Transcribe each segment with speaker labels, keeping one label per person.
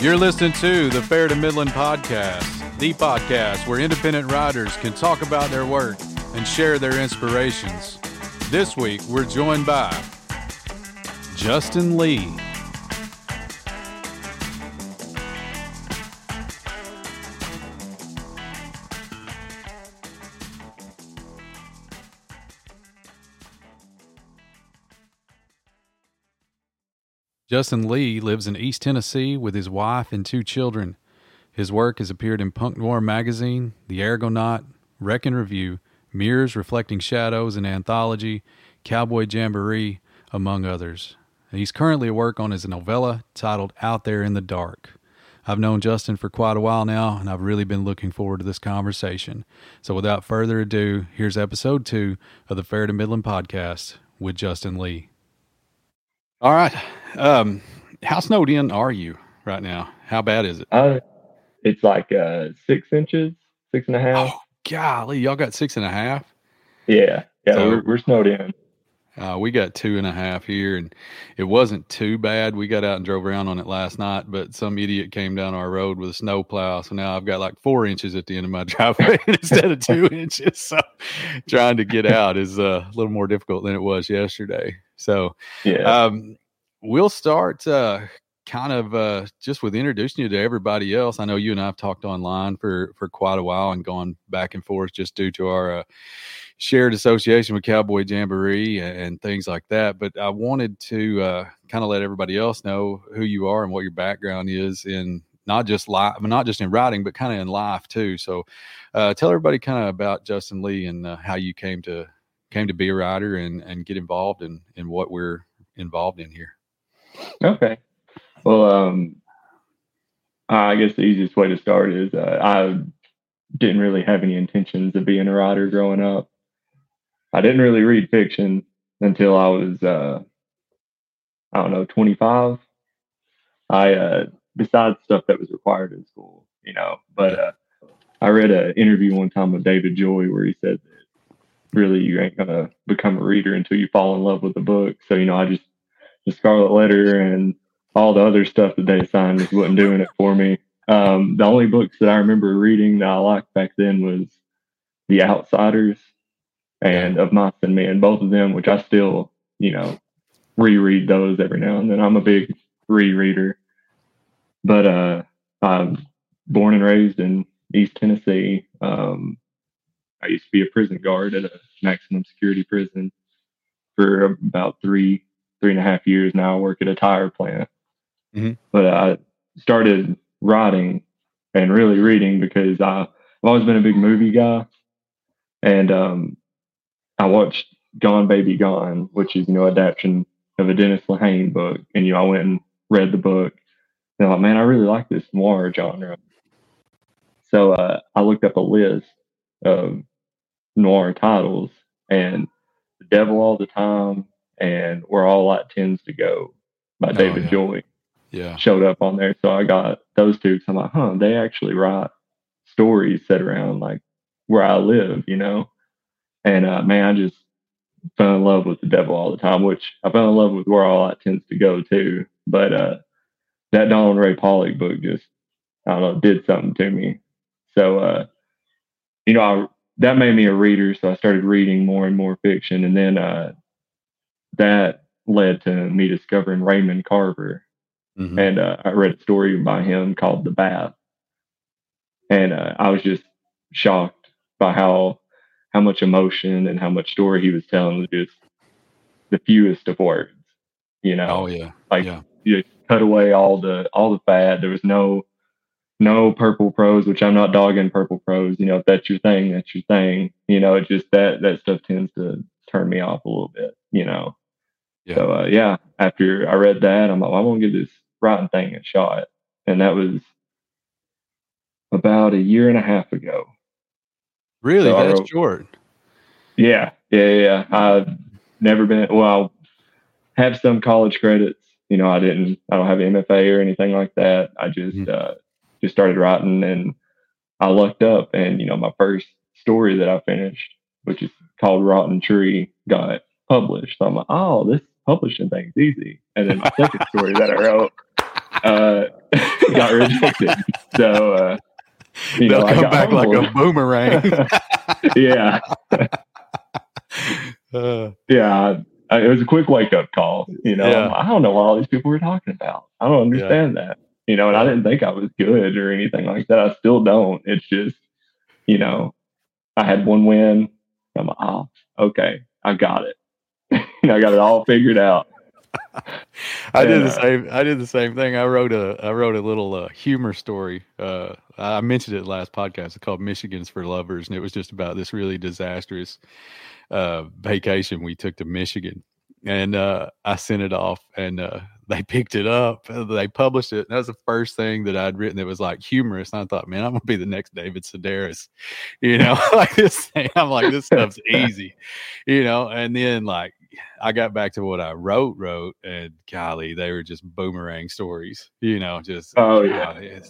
Speaker 1: You're listening to the Fair to Middlin' podcast, the podcast where independent writers can talk about their work and share their inspirations. This week, we're joined by Justin Lee. Justin Lee lives in East Tennessee with his wife and two children. His work has appeared in Punk Noir magazine, The Airgonaut, Rec and Review, Mirrors Reflecting Shadows, and Anthology, Cowboy Jamboree, among others. He's currently at work on his novella titled Out There in the Dark. I've known Justin for quite a while now, and I've really been looking forward to this conversation. So, without further ado, here's episode two of the Fair to Middlin' podcast with Justin Lee. All right. Um, how snowed in are you right now? How bad is it?
Speaker 2: Uh, it's like uh, six inches, six and a half.
Speaker 1: Oh, golly. Y'all got six and a half?
Speaker 2: Yeah. Yeah.
Speaker 1: So-
Speaker 2: we're, we're snowed in.
Speaker 1: Uh, we got two and a half here, and it wasn't too bad. We got out and drove around on it last night, but some idiot came down our road with a snow plow. So now I've got like four inches at the end of my driveway instead of two inches. So trying to get out is uh, a little more difficult than it was yesterday. So
Speaker 2: Yeah.
Speaker 1: um, we'll start uh, kind of uh, just with introducing you to everybody else. I know you and I have talked online for for quite a while and gone back and forth just due to our uh, shared association with Cowboy Jamboree and, things like that. But I wanted to uh, kind of let everybody else know who you are and what your background is in not just life, not just in writing, but kind of in life too. So uh, tell everybody kind of about Justin Lee and uh, how you came to came to be a writer and and get involved in in what we're involved in here.
Speaker 2: Okay. Well, um, I guess the easiest way to start is uh, I didn't really have any intentions of being a writer growing up. I didn't really read fiction until I was, uh, I don't know, 25. I, uh, besides stuff that was required in school, you know, but uh, I read an interview one time with David Joy where he said that really you ain't going to become a reader until you fall in love with the book. So, you know, I just, the Scarlet Letter and all the other stuff that they signed just wasn't doing it for me. Um, the only books that I remember reading that I liked back then was The Outsiders and Of Mice and Men, both of them, which I still, you know, reread those every now and then. I'm a big rereader. But uh, I'm born and raised in East Tennessee. Um, I used to be a prison guard at a maximum security prison for about three, three and a half years now. I work at a tire plant.
Speaker 1: Mhm.
Speaker 2: But I started writing and really reading because I, I've always been a big movie guy. And um, I watched Gone Baby Gone, which is, you know, adaptation of a Dennis Lehane book. And, you know, I went and read the book. And I'm like, man, I really like this noir genre. So uh, I looked up a list of noir titles and The Devil All the Time and Where All Light Tends to Go by
Speaker 1: Oh,
Speaker 2: David
Speaker 1: yeah.
Speaker 2: Joy
Speaker 1: Yeah.
Speaker 2: showed up on there. So I got those two. So I'm like, huh, they actually write stories set around like where I live, you know? And uh, man, I just fell in love with the devil all the time, which I fell in love with where all that tends to go too. But uh, that Donald Ray Pollock book just, I don't know, did something to me. So, uh, you know, I, that made me a reader. So I started reading more and more fiction. And then uh, that led to me discovering Raymond Carver
Speaker 1: Mhm.
Speaker 2: and uh, I read a story by him called The Bath, and uh, I was just shocked by how how much emotion and how much story he was telling with just the fewest of words. You know,
Speaker 1: Oh yeah.
Speaker 2: like
Speaker 1: yeah.
Speaker 2: you cut away all the all the fad. There was no no purple prose, which I'm not dogging purple prose. You know, if that's your thing, that's your thing. You know, it just that that stuff tends to turn me off a little bit. You know.
Speaker 1: Yeah.
Speaker 2: So uh, yeah, after I read that, I'm like, I'm gonna give this writing thing a shot, and that was about a year and a half ago.
Speaker 1: Really,
Speaker 2: So
Speaker 1: that's
Speaker 2: wrote-
Speaker 1: short.
Speaker 2: Yeah, yeah, yeah. I've never been. Well, I have some college credits. You know, I didn't. I don't have an MFA or anything like that. I just
Speaker 1: Mhm.
Speaker 2: uh, just started writing, and I lucked up. And you know, my first story that I finished, which is called Rotten Tree, got published. So I'm like, oh, this publishing thing's easy. And then my second story that I wrote, uh, got rejected. So uh,
Speaker 1: you They'll know, come back humbled. like a boomerang.
Speaker 2: yeah. Uh, yeah. I, it was a quick wake up call. You know, yeah. I don't know what all these people were talking about. I don't understand yeah. that. You know, and I didn't think I was good or anything like that. I still don't. It's just, you know, I had one win. I'm like, oh, okay, I got it. I got it all figured out.
Speaker 1: I did the same. I did the same thing. I wrote a I wrote a little uh, humor story. Uh, I mentioned it last podcast. It's called "Michigan's for Lovers," and it was just about this really disastrous uh, vacation we took to Michigan. And uh, I sent it off, and uh, they picked it up. They published it. And that was the first thing that I'd written that was like humorous. And I thought, man, I'm gonna be the next David Sedaris, you know, like this thing. I'm like, this stuff's easy, you know. And then like I got back to what I wrote, wrote, and golly, they were just boomerang stories, you know, just
Speaker 2: oh yeah.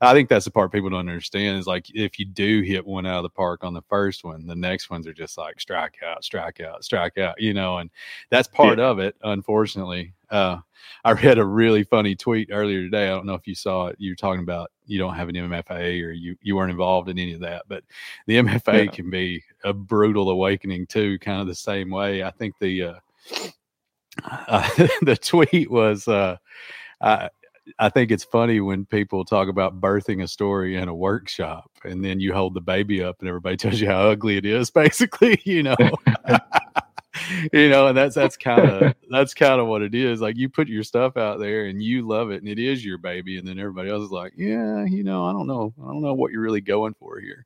Speaker 1: I think that's the part people don't understand is like if you do hit one out of the park on the first one, the next ones are just like strike out, strike out, strike out, you know, and that's part yeah. of it, unfortunately. Uh, I read a really funny tweet earlier today. I don't know if you saw it. You were talking about you don't have an MFA or you you weren't involved in any of that, but the MFA yeah. can be a brutal awakening too, kind of the same way. I think the uh, uh, the tweet was uh, I, I think it's funny when people talk about birthing a story in a workshop and then you hold the baby up and everybody tells you how ugly it is basically you know? You know and that's that's kind of that's kind of what it is. Like you put your stuff out there and you love it and it is your baby and then everybody else is like yeah you know i don't know. I don't know what you're really going for here.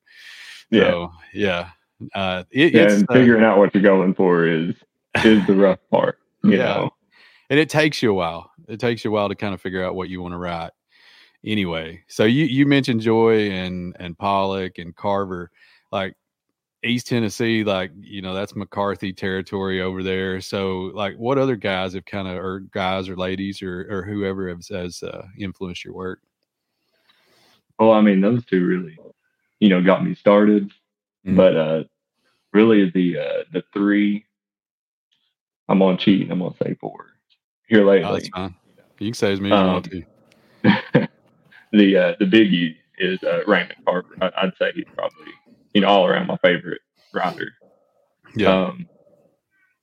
Speaker 1: Yeah. So, yeah. Uh
Speaker 2: it, yeah, and uh, figuring out what you're going for is is the rough part you yeah. know
Speaker 1: and it takes you a while it takes you a while to kind of figure out what you want to write anyway so you you mentioned joy and and pollock and carver like East Tennessee, like you know, that's McCarthy territory over there. So, like, what other guys have kind of, or guys or ladies or or whoever has, has uh, influenced your work?
Speaker 2: Well, I mean, those two really, you know, got me started. Mm-hmm. But uh really, the uh the three, I'm on cheating. I'm gonna say four here lately. Oh, that's
Speaker 1: fine. You can say as many as um, you want to.
Speaker 2: the uh, the biggie is uh, Raymond Carver. I, would say he's probably you know, all around my favorite rider.
Speaker 1: Yeah. Um,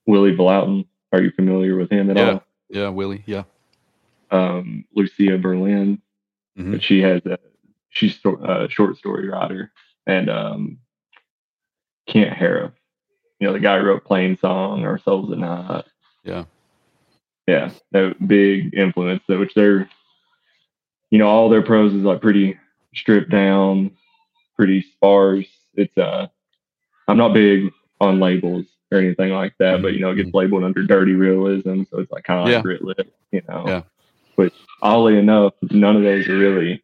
Speaker 2: Willy Vlautin. Are you familiar with him at
Speaker 1: yeah.
Speaker 2: all?
Speaker 1: Yeah, Willy. Yeah.
Speaker 2: Um, Lucia Berlin. Mm-hmm. She has a she's a short story writer, and um, Kent Haruf. You know, the guy who wrote Plainsong or Souls at Night.
Speaker 1: Yeah.
Speaker 2: Yeah, no big influence. Which they're, you know, all their prose is like pretty stripped down, pretty sparse it's uh I'm not big on labels or anything like that, mm-hmm. but you know, it gets mm-hmm. labeled under dirty realism, so it's like kind of yeah. like grit lit, you know.
Speaker 1: Yeah.
Speaker 2: But oddly enough, none of those are really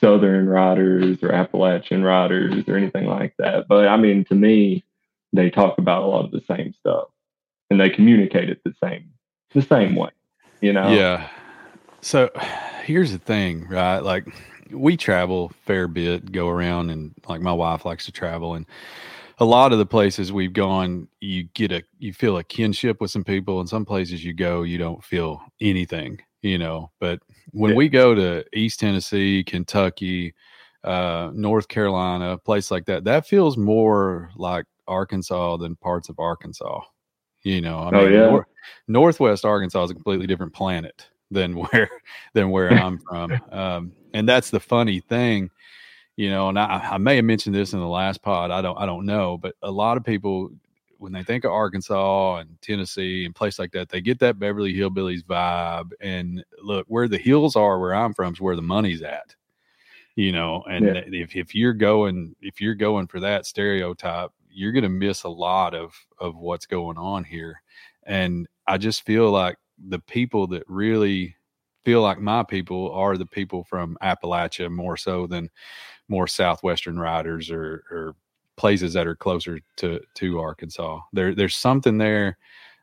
Speaker 2: Southern riders or Appalachian riders or anything like that. But I mean, to me, they talk about a lot of the same stuff, and they communicate it the same the same way, you know.
Speaker 1: Yeah. So here's the thing, right? Like we travel fair bit, go around, and like my wife likes to travel, and a lot of the places we've gone, you get a you feel a kinship with some people, and some places you go, you don't feel anything, you know. But when yeah. we go to East Tennessee, Kentucky, uh, North Carolina, place like that, that feels more like Arkansas than parts of Arkansas. You know, I
Speaker 2: oh, mean, yeah. Nor-
Speaker 1: Northwest Arkansas is a completely different planet than where than where I'm from. Um, and that's the funny thing, you know. And I, I may have mentioned this in the last pod. I don't I don't know, but a lot of people when they think of Arkansas and Tennessee and place like that, they get that Beverly Hillbillies vibe. And look, where the hills are, where I'm from, is where the money's at. You know, and yeah. if if you're going if you're going for that stereotype, you're going to miss a lot of of what's going on here. And I just feel like the people that really feel like my people are the people from Appalachia more so than more southwestern riders or, or places that are closer to to Arkansas. There there's something there.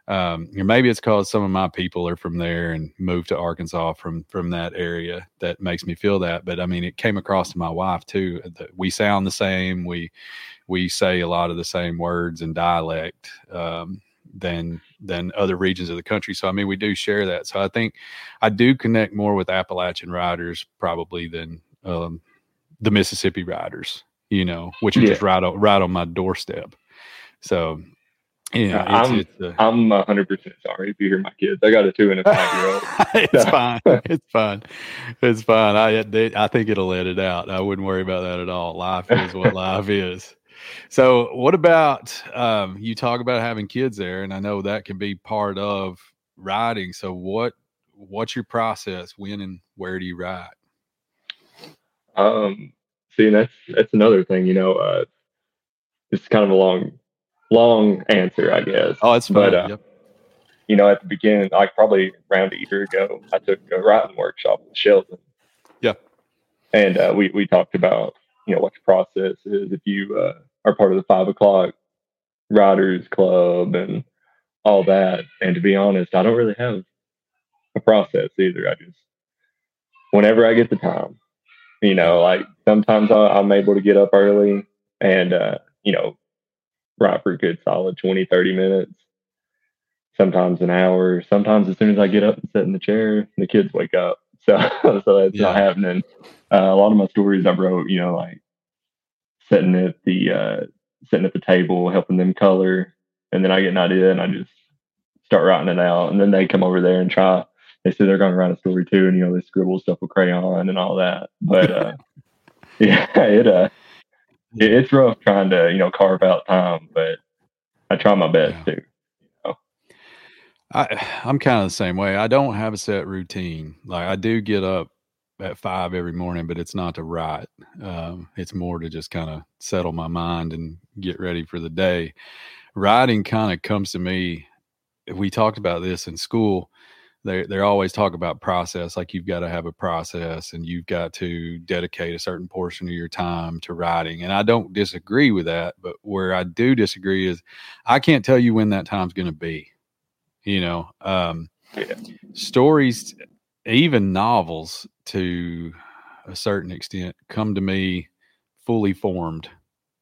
Speaker 1: Um, or maybe it's because some of my people are from there and moved to Arkansas from from that area that makes me feel that. But I mean, it came across to my wife too. That we sound the same. We we say a lot of the same words and dialect. Um, than than other regions of the country. So I mean, we do share that. So I think I do connect more with Appalachian riders probably than um, the Mississippi riders, you know, which are yeah. just right on right on my doorstep. So yeah,
Speaker 2: I'm it's, uh, I'm hundred percent sorry if you hear my kids. I got a two and a five year old.
Speaker 1: it's fine. It's fine. It's fine. I they, I think it'll let it out. I wouldn't worry about that at all. Life is what life is. So, what about um, you talk about having kids there, and I know that can be part of riding. So, what what's your process? When and where do you ride?
Speaker 2: Um, see, that's that's another thing. You know, uh, it's kind of a long long answer, I guess.
Speaker 1: Oh, it's. But, uh, yep.
Speaker 2: You know, at the beginning, like probably around a year ago, I took a writing workshop with Sheldon.
Speaker 1: Yeah.
Speaker 2: And uh, we we talked about you know what the process is if you uh, are part of the five o'clock riders club and all that. And to be honest, I don't really have a process either. I just whenever I get the time, you know, like sometimes I, am able to get up early and uh, you know ride for a good solid 20, 30 minutes, sometimes an hour. Sometimes as soon as I get up and sit in the chair, the kids wake up. So, so that's yeah. not happening. Uh, a lot of my stories I wrote, you know, like sitting at the uh, sitting at the table, helping them color, and then I get an idea and I just start writing it out, and then they come over there and try. They say they're going to write a story too, and you know they scribble stuff with crayon and all that. But uh, yeah, it uh, it's rough trying to you know carve out time, but I try my best yeah. too. You know?
Speaker 1: I I'm kind of the same way. I don't have a set routine. Like I do get up at five every morning, but it's not to write. Um, it's more to just kind of settle my mind and get ready for the day. Writing kind of comes to me. We talked about this in school they they always talk about process like you've got to have a process and you've got to dedicate a certain portion of your time to writing and i don't disagree with that but where i do disagree is i can't tell you when that time's going to be you know um, yeah. stories even novels to a certain extent come to me fully formed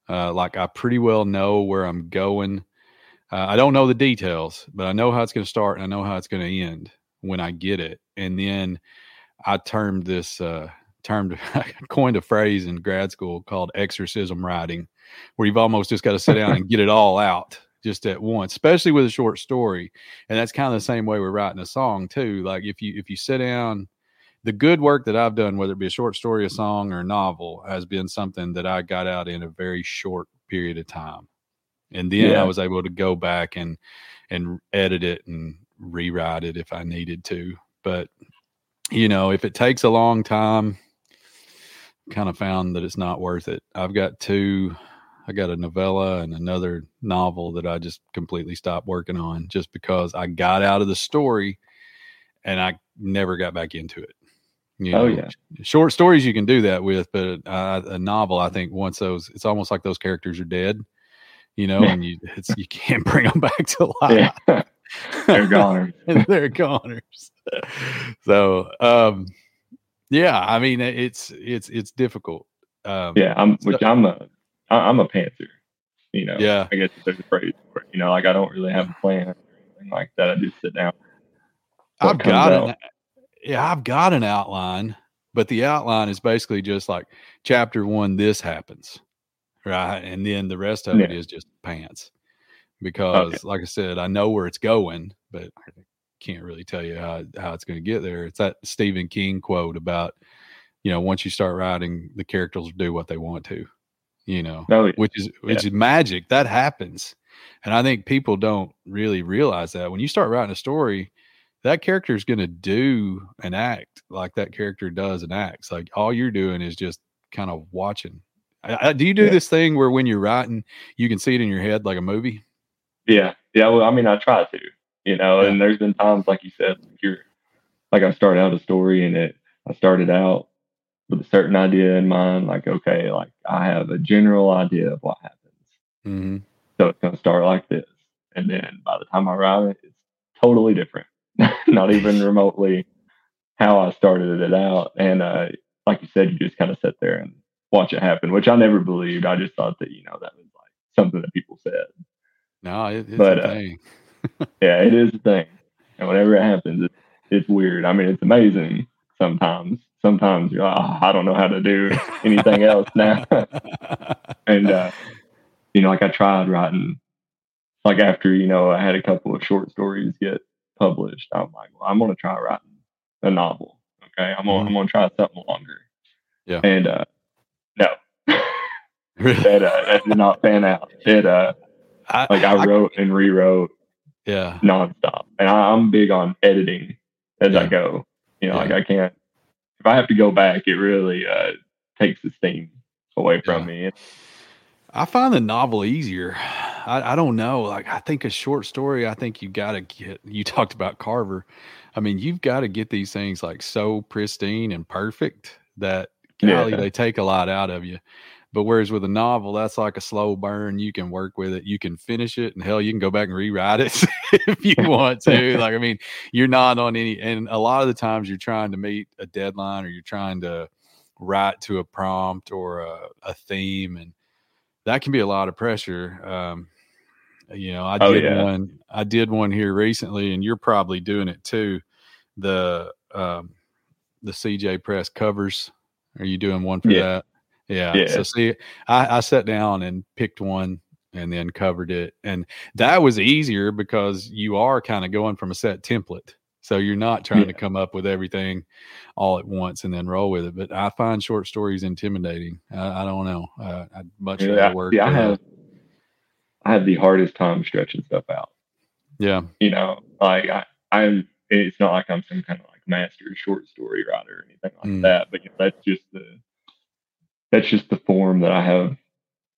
Speaker 1: uh, like i pretty well know where i'm going uh, I don't know the details, but I know how it's going to start and I know how it's going to end when I get it. And then I termed this uh termed coined a phrase in grad school called exorcism writing, where you've almost just got to sit down and get it all out just at once, especially with a short story. And that's kind of the same way we're writing a song too. Like if you if you sit down, the good work that I've done, whether it be a short story, a song, or a novel, has been something that I got out in a very short period of time. And then yeah. I was able to go back and and edit it and rewrite it if I needed to. But you know, if it takes a long time, kind of found that it's not worth it. I've got two I got a novella and another novel that I just completely stopped working on just because I got out of the story and I never got back into it.
Speaker 2: You oh, know, oh yeah,
Speaker 1: short stories you can do that with, but uh, a novel, I think once those, it's almost like those characters are dead, you know, and you it's you can't bring them back to life. Yeah.
Speaker 2: they're goners.
Speaker 1: they're goners. so, um, yeah, I mean, it's it's it's difficult.
Speaker 2: Um, yeah, I'm which so, I'm a I'm a pantser. You know,
Speaker 1: yeah.
Speaker 2: I guess there's a phrase for it. You know, like I don't really have a plan or anything like that. I just sit down.
Speaker 1: I've got an yeah, I've got an outline, but the outline is basically just like chapter one. This happens, right, and then the rest of yeah. it is just pants because okay. like I said, I know where it's going, but I can't really tell you how how it's going to get there. It's that Stephen King quote about, you know, once you start writing, the characters do what they want to, you know, oh, yeah. which is which yeah. is magic. That happens. And I think people don't really realize that when you start writing a story, that character is going to do an act like that character does and acts. Like all you're doing is just kind of watching. I, I, do you do yeah. this thing where when you're writing, you can see it in your head like a movie?
Speaker 2: Yeah, yeah. Well, I mean, I try to, you know. Yeah. And there's been times, like you said, like you're, like I started out a story, and it, I started out with a certain idea in mind. Like, okay, like I have a general idea of what happens.
Speaker 1: Mm-hmm.
Speaker 2: So it's gonna start like this, and then by the time I write it, it's totally different. Not even remotely how I started it out. And uh, like you said, you just kind of sit there and watch it happen, which I never believed. I just thought that you know that was like something that people said.
Speaker 1: No, it, it's but, a uh, thing.
Speaker 2: yeah, it is a thing. And whenever it happens, it's, it's weird. I mean, it's amazing sometimes. Sometimes you're like, oh, I don't know how to do anything else now. and, uh, you know, like I tried writing, like after, you know, I had a couple of short stories get published, I'm like, well, I'm going to try writing a novel. Okay. I'm going, mm-hmm. I'm going to try something longer.
Speaker 1: Yeah.
Speaker 2: And, uh, no, that, uh, that did not pan out. It, uh, I, like I, I wrote and rewrote
Speaker 1: yeah
Speaker 2: nonstop and I, am big on editing as yeah. i go you know yeah. like i can't if i have to go back it really uh takes the steam away from yeah. me
Speaker 1: i find the novel easier I, I don't know like i think a short story i think you gotta get you talked about carver i mean you've got to get these things like so pristine and perfect that golly, yeah. they take a lot out of you but whereas with a novel, that's like a slow burn. You can work with it. You can finish it, and hell, you can go back and rewrite it if you want to. like, I mean, you're not on any. And a lot of the times, you're trying to meet a deadline, or you're trying to write to a prompt or a, a theme, and that can be a lot of pressure. Um, you know, I oh, did yeah. one. I did one here recently, and you're probably doing it too. The um, the CJ Press covers. Are you doing one for yeah. that? Yeah. yeah. So see, I, I sat down and picked one and then covered it. And that was easier because you are kind of going from a set template. So you're not trying yeah. to come up with everything all at once and then roll with it. But I find short stories intimidating. I, I don't know. Uh, I'd much yeah, rather work.
Speaker 2: Yeah, I have, I have the hardest time stretching stuff out.
Speaker 1: Yeah.
Speaker 2: You know, like I, I'm, it's not like I'm some kind of like master short story writer or anything like mm. that, but you know, that's just the, that's just the form that I have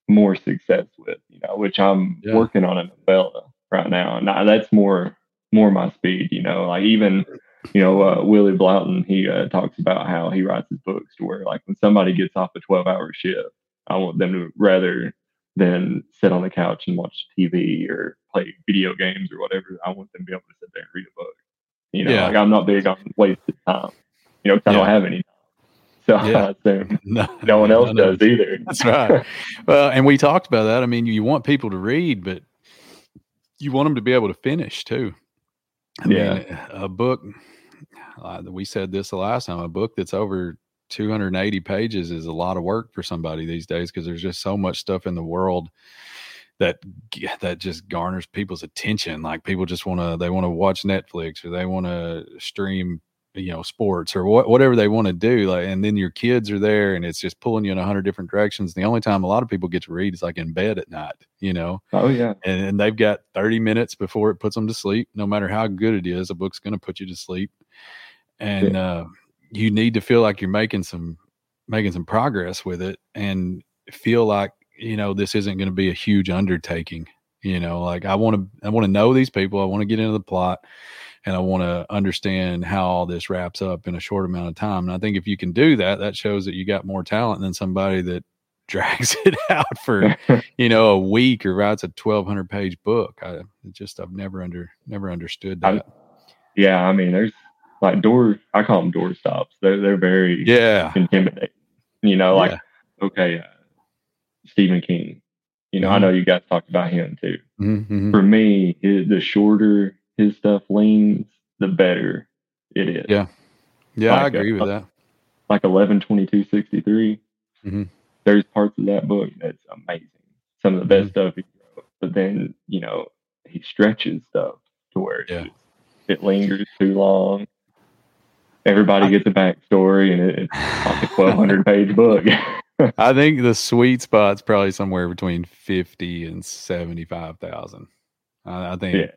Speaker 2: more success with, you know, which I'm yeah. working on a novella right now. And I, that's more more my speed, you know, like even you know, uh, Willy Vlautin, he uh, talks about how he writes his books to where like when somebody gets off a 12 hour shift, I want them to rather than sit on the couch and watch TV or play video games or whatever. I want them to be able to sit there and read a book. You know, yeah. like I'm not big on wasted time, you know, cause yeah. I don't have any so yeah. no, no one else no, does either.
Speaker 1: That's right. well, and we talked about that. I mean, you want people to read, but you want them to be able to finish too. I yeah. Mean, a book, uh, we said this the last time, a book that's over 280 pages is a lot of work for somebody these days because there's just so much stuff in the world that that just garners people's attention like people just want to they want to watch netflix or they want to stream you know sports or what, whatever they want to do like and then your kids are there and it's just pulling you in a hundred different directions. The only time a lot of people get to read is like in bed at night you know?
Speaker 2: Oh yeah.
Speaker 1: And, and they've got 30 minutes before it puts them to sleep no matter how good it is a book's going to put you to sleep. And yeah. uh, you need to feel like you're making some making some progress with it and feel like you know this isn't going to be a huge undertaking you know? Like i want to i want to know these people i want to get into the plot and I want to understand how all this wraps up in a short amount of time. And I think if you can do that, that shows that you got more talent than somebody that drags it out for you know a week or writes a 1200 page book. I just I've never under never understood that. I,
Speaker 2: yeah, I mean, there's like door. I call them door stops. They're they're very
Speaker 1: yeah
Speaker 2: intimidating. You know, like yeah. okay, uh, Stephen King. You know, mm-hmm. I know you guys talked about him too. Mm-hmm. For me, the shorter his stuff leans, the better it is.
Speaker 1: Yeah. Yeah, like I agree a, with that.
Speaker 2: Like 11 22 63. Mm-hmm. There's parts of that book that's amazing. Some of the best mm-hmm. stuff he wrote. But then, you know, he stretches stuff to where yeah. it, it lingers too long. Everybody gets a backstory and it, it's like a 1200 page book.
Speaker 1: I think the sweet spot's probably somewhere between 50 and 75,000. I, I think yeah.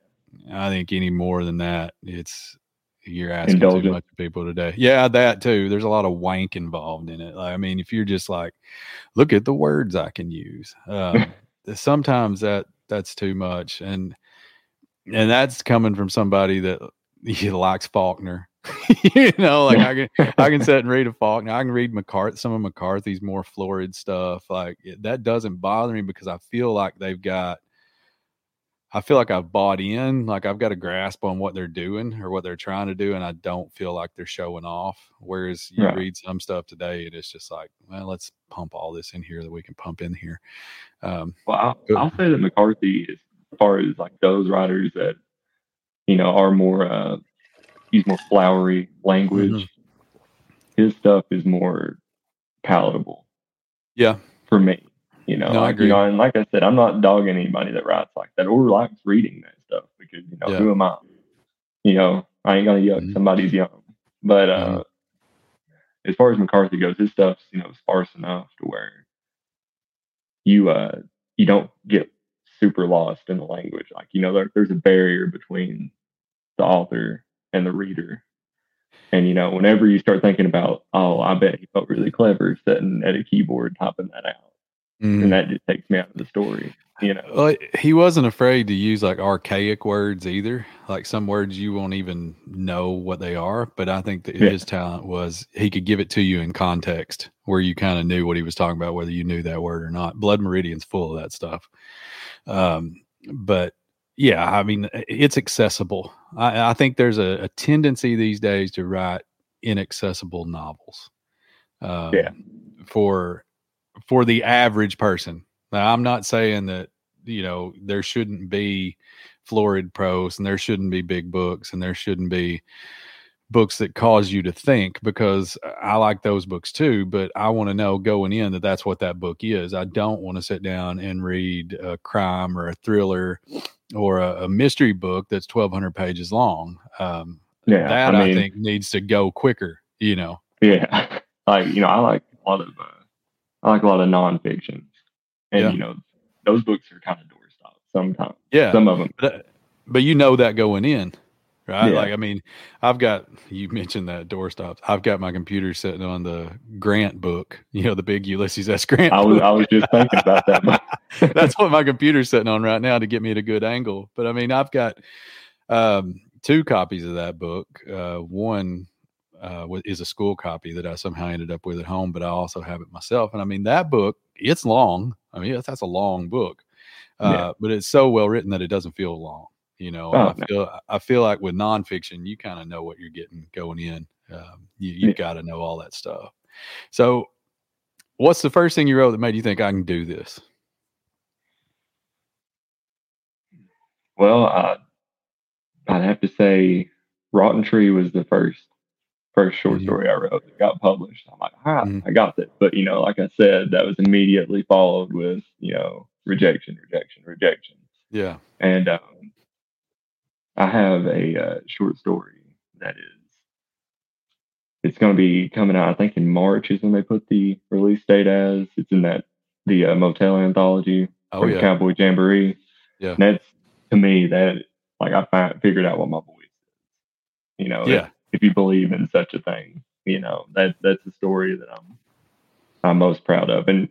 Speaker 1: I think any more than that, it's you're asking Indulgent. too much of people today. Yeah, that too. There's a lot of wank involved in it. Like, I mean, if you're just like, look at the words I can use, um, sometimes that that's too much, and and that's coming from somebody that likes Faulkner. you know, like I can I can sit and read a Faulkner. I can read McCarthy, some of McCarthy's more florid stuff. Like that doesn't bother me because I feel like they've got I feel like I've bought in, like I've got a grasp on what they're doing or what they're trying to do, and I don't feel like they're showing off. Whereas you right. read some stuff today, and it's just like, well, let's pump all this in here that we can pump in here.
Speaker 2: Um, well, I'll, I'll say that McCarthy, as far as like those writers that you know, are more uh, use more flowery language. Mm-hmm. His stuff is more palatable.
Speaker 1: Yeah,
Speaker 2: for me, you know,
Speaker 1: no,
Speaker 2: like, you know, and like I said, I'm not dogging anybody that writes like that or likes reading that stuff because you know, yeah. who am I? You know, I ain't gonna yuck mm-hmm. somebody's young. But uh, mm-hmm. as far as McCarthy goes, his stuff's you know sparse enough to where you uh you don't get super lost in the language. Like you know, there, there's a barrier between the author and the reader. And you know, whenever you start thinking about, oh, I bet he felt really clever sitting at a keyboard typing that out, mm. and that just takes me out of the story. You know,
Speaker 1: well, he wasn't afraid to use like archaic words either, like some words you won't even know what they are. But I think that yeah. his talent was he could give it to you in context where you kind of knew what he was talking about, whether you knew that word or not. Blood Meridian's full of that stuff. Um, but yeah, I mean, it's accessible. I, I think there's a, a, tendency these days to write inaccessible novels.
Speaker 2: Um, yeah.
Speaker 1: For for the average person. Now, I'm not saying that you know there shouldn't be florid prose and there shouldn't be big books and there shouldn't be books that cause you to think because I like those books too, but I want to know going in that that's what that book is. I don't want to sit down and read a crime or a thriller or a, a mystery book that's 1200 pages long. Um, yeah, that I, mean, I, think needs to go quicker, you know?
Speaker 2: Yeah. Like, you know, I like a lot of, uh, I like a lot of nonfiction and, yeah. you know, those books are kind of doorstop sometimes.
Speaker 1: Yeah.
Speaker 2: Some of them.
Speaker 1: But, uh, but you know that going in right? Yeah. Like, I mean, I've got you mentioned that doorstops. I've got my computer sitting on the Grant book, you know, the big Ulysses S. Grant.
Speaker 2: I was book. I was just thinking about that.
Speaker 1: That's what my computer's sitting on right now to get me at a good angle. But I mean, I've got um, two copies of that book. Uh, one uh, is a school copy that I somehow ended up with at home, but I also have it myself. And I mean, that book, it's long. I mean, that's, that's a long book, uh, yeah. but it's so well written that it doesn't feel long. You know, oh, I feel I feel like with nonfiction, you kind of know what you're getting going in. Um, you, you've got to know all that stuff. So, what's the first thing you wrote that made you think I can do this?
Speaker 2: Well, uh, I'd have to say, Rotten Tree was the first first short mm-hmm. story I wrote that got published. I'm like, ah, mm-hmm. I got it. But you know, like I said, that was immediately followed with you know rejection, rejection, rejection.
Speaker 1: Yeah.
Speaker 2: And um, I have a uh, short story that is. It's going to be coming out. I think in March is when they put the release date as. It's in that the uh, Motel anthology
Speaker 1: oh, yeah.
Speaker 2: Cowboy Jamboree.
Speaker 1: Yeah,
Speaker 2: and that's to me that like I find, figured out what my voice is. You know,
Speaker 1: yeah.
Speaker 2: If, if you believe in such a thing, you know that that's a story that I'm I'm most proud of. And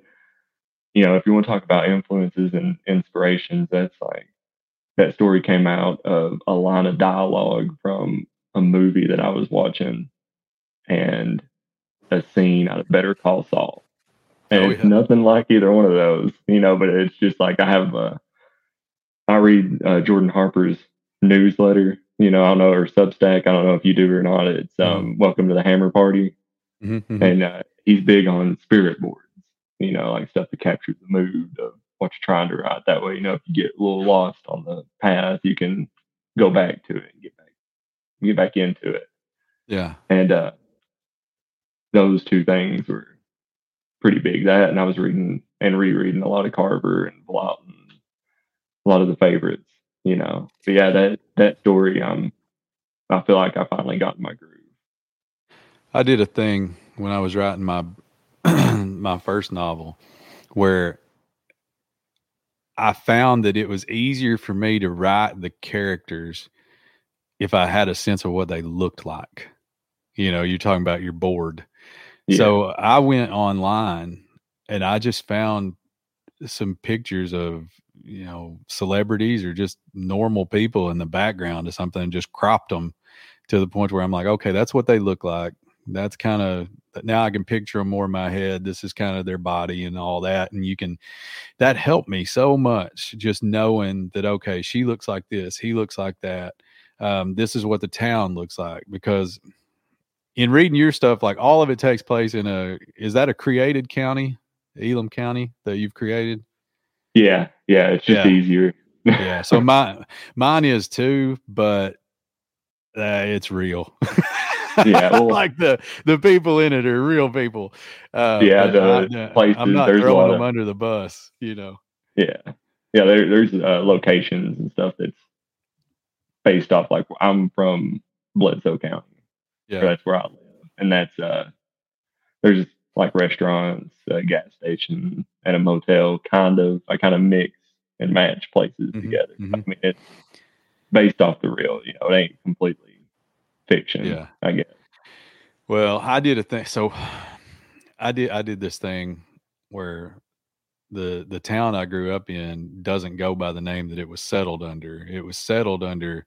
Speaker 2: you know, if you want to talk about influences and inspirations, that's like that story came out of a line of dialogue from a movie that I was watching and a scene out of Better Call Saul. And oh, it's nothing like either one of those, you know, but it's just like I have a, I read uh, Jordan Harper's newsletter, you know, I don't know, or Substack. I don't know if you do or not. It's mm-hmm. um, Welcome to the Hammer Party. Mm-hmm, mm-hmm. And uh, he's big on spirit boards, you know, like stuff that captures the mood of what you're trying to write. That way, you know, if you get a little lost on the path, you can go back to it and get back get back into it.
Speaker 1: Yeah.
Speaker 2: And uh those two things were pretty big. That and I was reading and rereading a lot of Carver and Vlautin, a lot of the favorites, you know. So yeah, that that story, um I feel like I finally got my groove.
Speaker 1: I did a thing when I was writing my my first novel where I found that it was easier for me to write the characters if I had a sense of what they looked like. You know, you're talking about your board. Yeah. So I went online and I just found some pictures of, you know, celebrities or just normal people in the background or something just cropped them to the point where I'm like, okay, that's what they look like. That's kind of now I can picture them more in my head. This is kind of their body and all that. And you can, that helped me so much just knowing that, okay, she looks like this, he looks like that. Um, this is what the town looks like because in reading your stuff, like all of it takes place in a, is that a created county, Elam County that you've created?
Speaker 2: Yeah. Yeah. It's just yeah. easier.
Speaker 1: yeah. So my, mine is too, but uh, it's real.
Speaker 2: Yeah, well-
Speaker 1: like the the people in it are real people. Uh,
Speaker 2: Yeah, the
Speaker 1: I, uh,
Speaker 2: places,
Speaker 1: I'm not
Speaker 2: there's a
Speaker 1: throwing them
Speaker 2: of-
Speaker 1: under the bus. You know.
Speaker 2: Yeah, yeah. There, there's uh, locations and stuff that's based off. Like I'm from Bledsoe County.
Speaker 1: Yeah.
Speaker 2: That's where I live, and that's uh, there's like restaurants, a gas station, and a motel. Kind of, I kind of mix and match places
Speaker 1: Mhm,
Speaker 2: together.
Speaker 1: mhm.
Speaker 2: I mean, it's based off the real. You know, it ain't completely fiction.
Speaker 1: Yeah.
Speaker 2: I guess.
Speaker 1: Well, I did a thing. So I did I did this thing where the the town I grew up in doesn't go by the name that it was settled under. It was settled under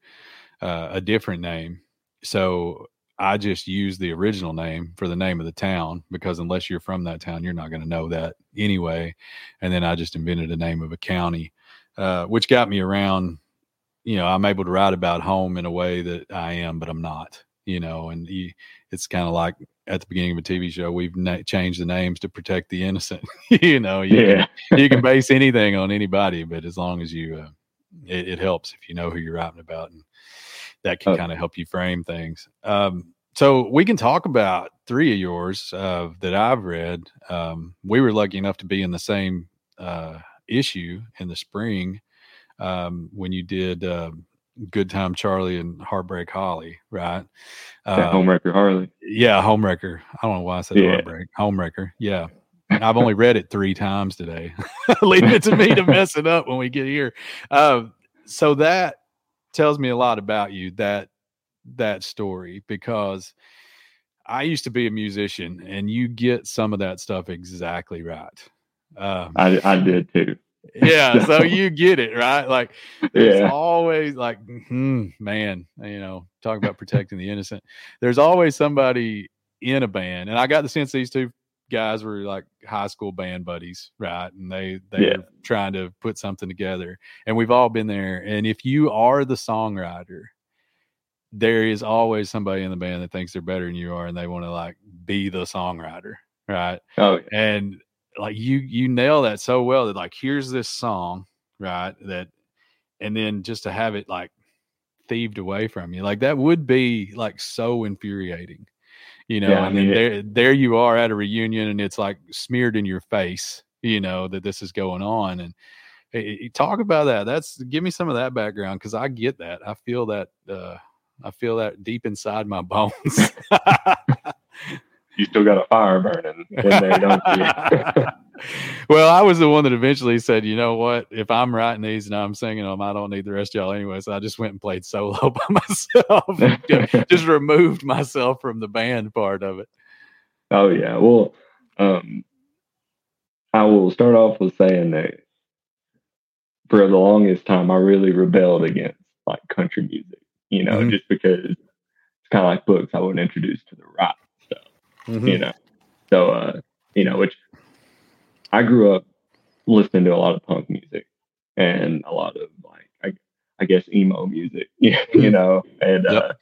Speaker 1: uh, a different name. So I just used the original name for the name of the town because unless you're from that town, you're not going to know that anyway. And then I just invented a name of a county, uh, which got me around. You know, I'm able to write about home in a way that I am, but I'm not. You know, and you, it's kind of like at the beginning of a TV show, we've na- changed the names to protect the innocent. you know, you
Speaker 2: Yeah.
Speaker 1: can, you can base anything on anybody, but as long as you, uh, it, it helps if you know who you're writing about, and that can
Speaker 2: Oh.
Speaker 1: kind of help you frame things. Um, so we can talk about three of yours uh, that I've read. Um, we were lucky enough to be in the same uh, issue in the spring um, when you did uh, Good Time Charlie and Heartbreak Holly, right?
Speaker 2: Yeah,
Speaker 1: Um,
Speaker 2: Homewrecker Harley.
Speaker 1: yeah, Homewrecker. I don't know why I said
Speaker 2: Yeah.
Speaker 1: Heartbreak. Homewrecker. Yeah. I've only read it three times today. Leave it to me to mess it up when we get here. Um, so that tells me a lot about you, that that story, because I used to be a musician and you get some of that stuff exactly right. Um,
Speaker 2: I, I did too.
Speaker 1: yeah, so you get it, right? Like there's
Speaker 2: Yeah.
Speaker 1: always like hmm, man you know talk about protecting the innocent there's always somebody in a band and i got the sense these two guys were like high school band buddies right and they they
Speaker 2: Yeah.
Speaker 1: were trying to put something together and we've all been there and if you are the songwriter there is always somebody in the band that thinks they're better than you are and they want to like be the songwriter right?
Speaker 2: Oh, yeah.
Speaker 1: and like you you nail that so well that like here's this song right that and then just to have it like thieved away from you like that would be like so infuriating you know?
Speaker 2: Yeah, I
Speaker 1: and then
Speaker 2: mean,
Speaker 1: there there you are at a reunion and it's like smeared in your face you know that this is going on and eh, eh, talk about that. That's give me some of that background because i get that. I feel that uh i feel that deep inside my bones
Speaker 2: You still got a fire burning in there, don't you?
Speaker 1: well, I was the one that eventually said, you know what? If I'm writing these and I'm singing them, I don't need the rest of y'all anyway. So I just went and played solo by myself. Just removed myself from the band part of it.
Speaker 2: Oh yeah. Well, um, I will start off with saying that for the longest time, I really rebelled against like country music. You know,
Speaker 1: Mhm.
Speaker 2: just because it's kind of like books I wasn't introduced to the rock stuff.
Speaker 1: Mm-hmm.
Speaker 2: You know, so uh, you know, which I grew up listening to a lot of punk music and a lot of like I, I guess emo music. you know, and
Speaker 1: Yep.
Speaker 2: uh,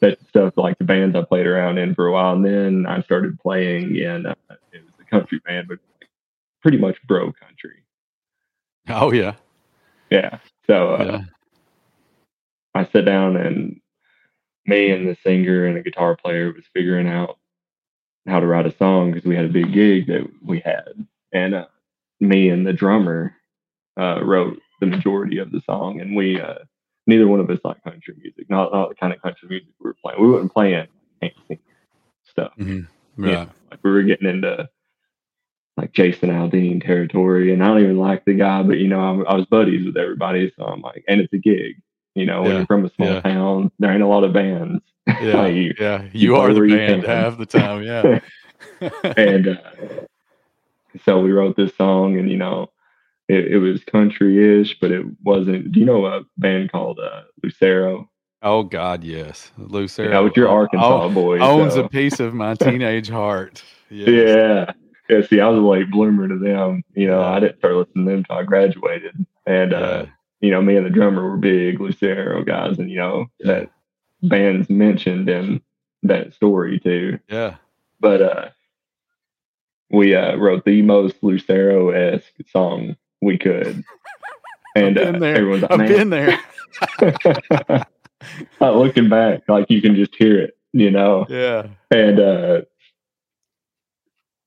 Speaker 2: that stuff like the bands I played around in for a while, and then I started playing in uh, it was a country band, but pretty much bro country.
Speaker 1: Oh yeah,
Speaker 2: Yeah. So uh,
Speaker 1: yeah,
Speaker 2: I sat down and me and the singer and the guitar player was figuring out how to write a song because we had a big gig that we had, and uh, me and the drummer uh, wrote the majority of the song, and we uh, neither one of us liked country music, not, not the kind of country music we were playing. We weren't playing fancy stuff.
Speaker 1: Mhm.
Speaker 2: Yeah.
Speaker 1: right.
Speaker 2: Like we were getting into like Jason Aldean territory, and I don't even like the guy, but you know, I'm, I was buddies with everybody, so I'm like, and it's a gig. You know, when
Speaker 1: Yeah,
Speaker 2: you're from a small
Speaker 1: yeah.
Speaker 2: town, there ain't a lot of bands.
Speaker 1: Yeah,
Speaker 2: Like, you-
Speaker 1: yeah.
Speaker 2: you
Speaker 1: are the
Speaker 2: play where you
Speaker 1: band half the time. Yeah.
Speaker 2: and uh, so we wrote this song, and you know, it, it was country-ish, but it wasn't. Do you know a band called uh, Lucero?
Speaker 1: oh God, yes. Lucero
Speaker 2: Yeah, with your Arkansas
Speaker 1: o-
Speaker 2: boys.
Speaker 1: owns
Speaker 2: so-
Speaker 1: a piece of my teenage heart. Yes.
Speaker 2: Yeah. Yeah, see, I was a late bloomer to them. You know,
Speaker 1: Yeah.
Speaker 2: I didn't start listening to them until I graduated. And, uh. You know, me and the drummer were big Lucero guys. And, you know, that band's mentioned in that story too.
Speaker 1: Yeah.
Speaker 2: But uh, we uh, wrote the most Lucero esque song we could. And
Speaker 1: I've been
Speaker 2: uh,
Speaker 1: there.
Speaker 2: everyone's like,
Speaker 1: I've been there.
Speaker 2: like looking back, like you can just hear it, you know.
Speaker 1: Yeah.
Speaker 2: And uh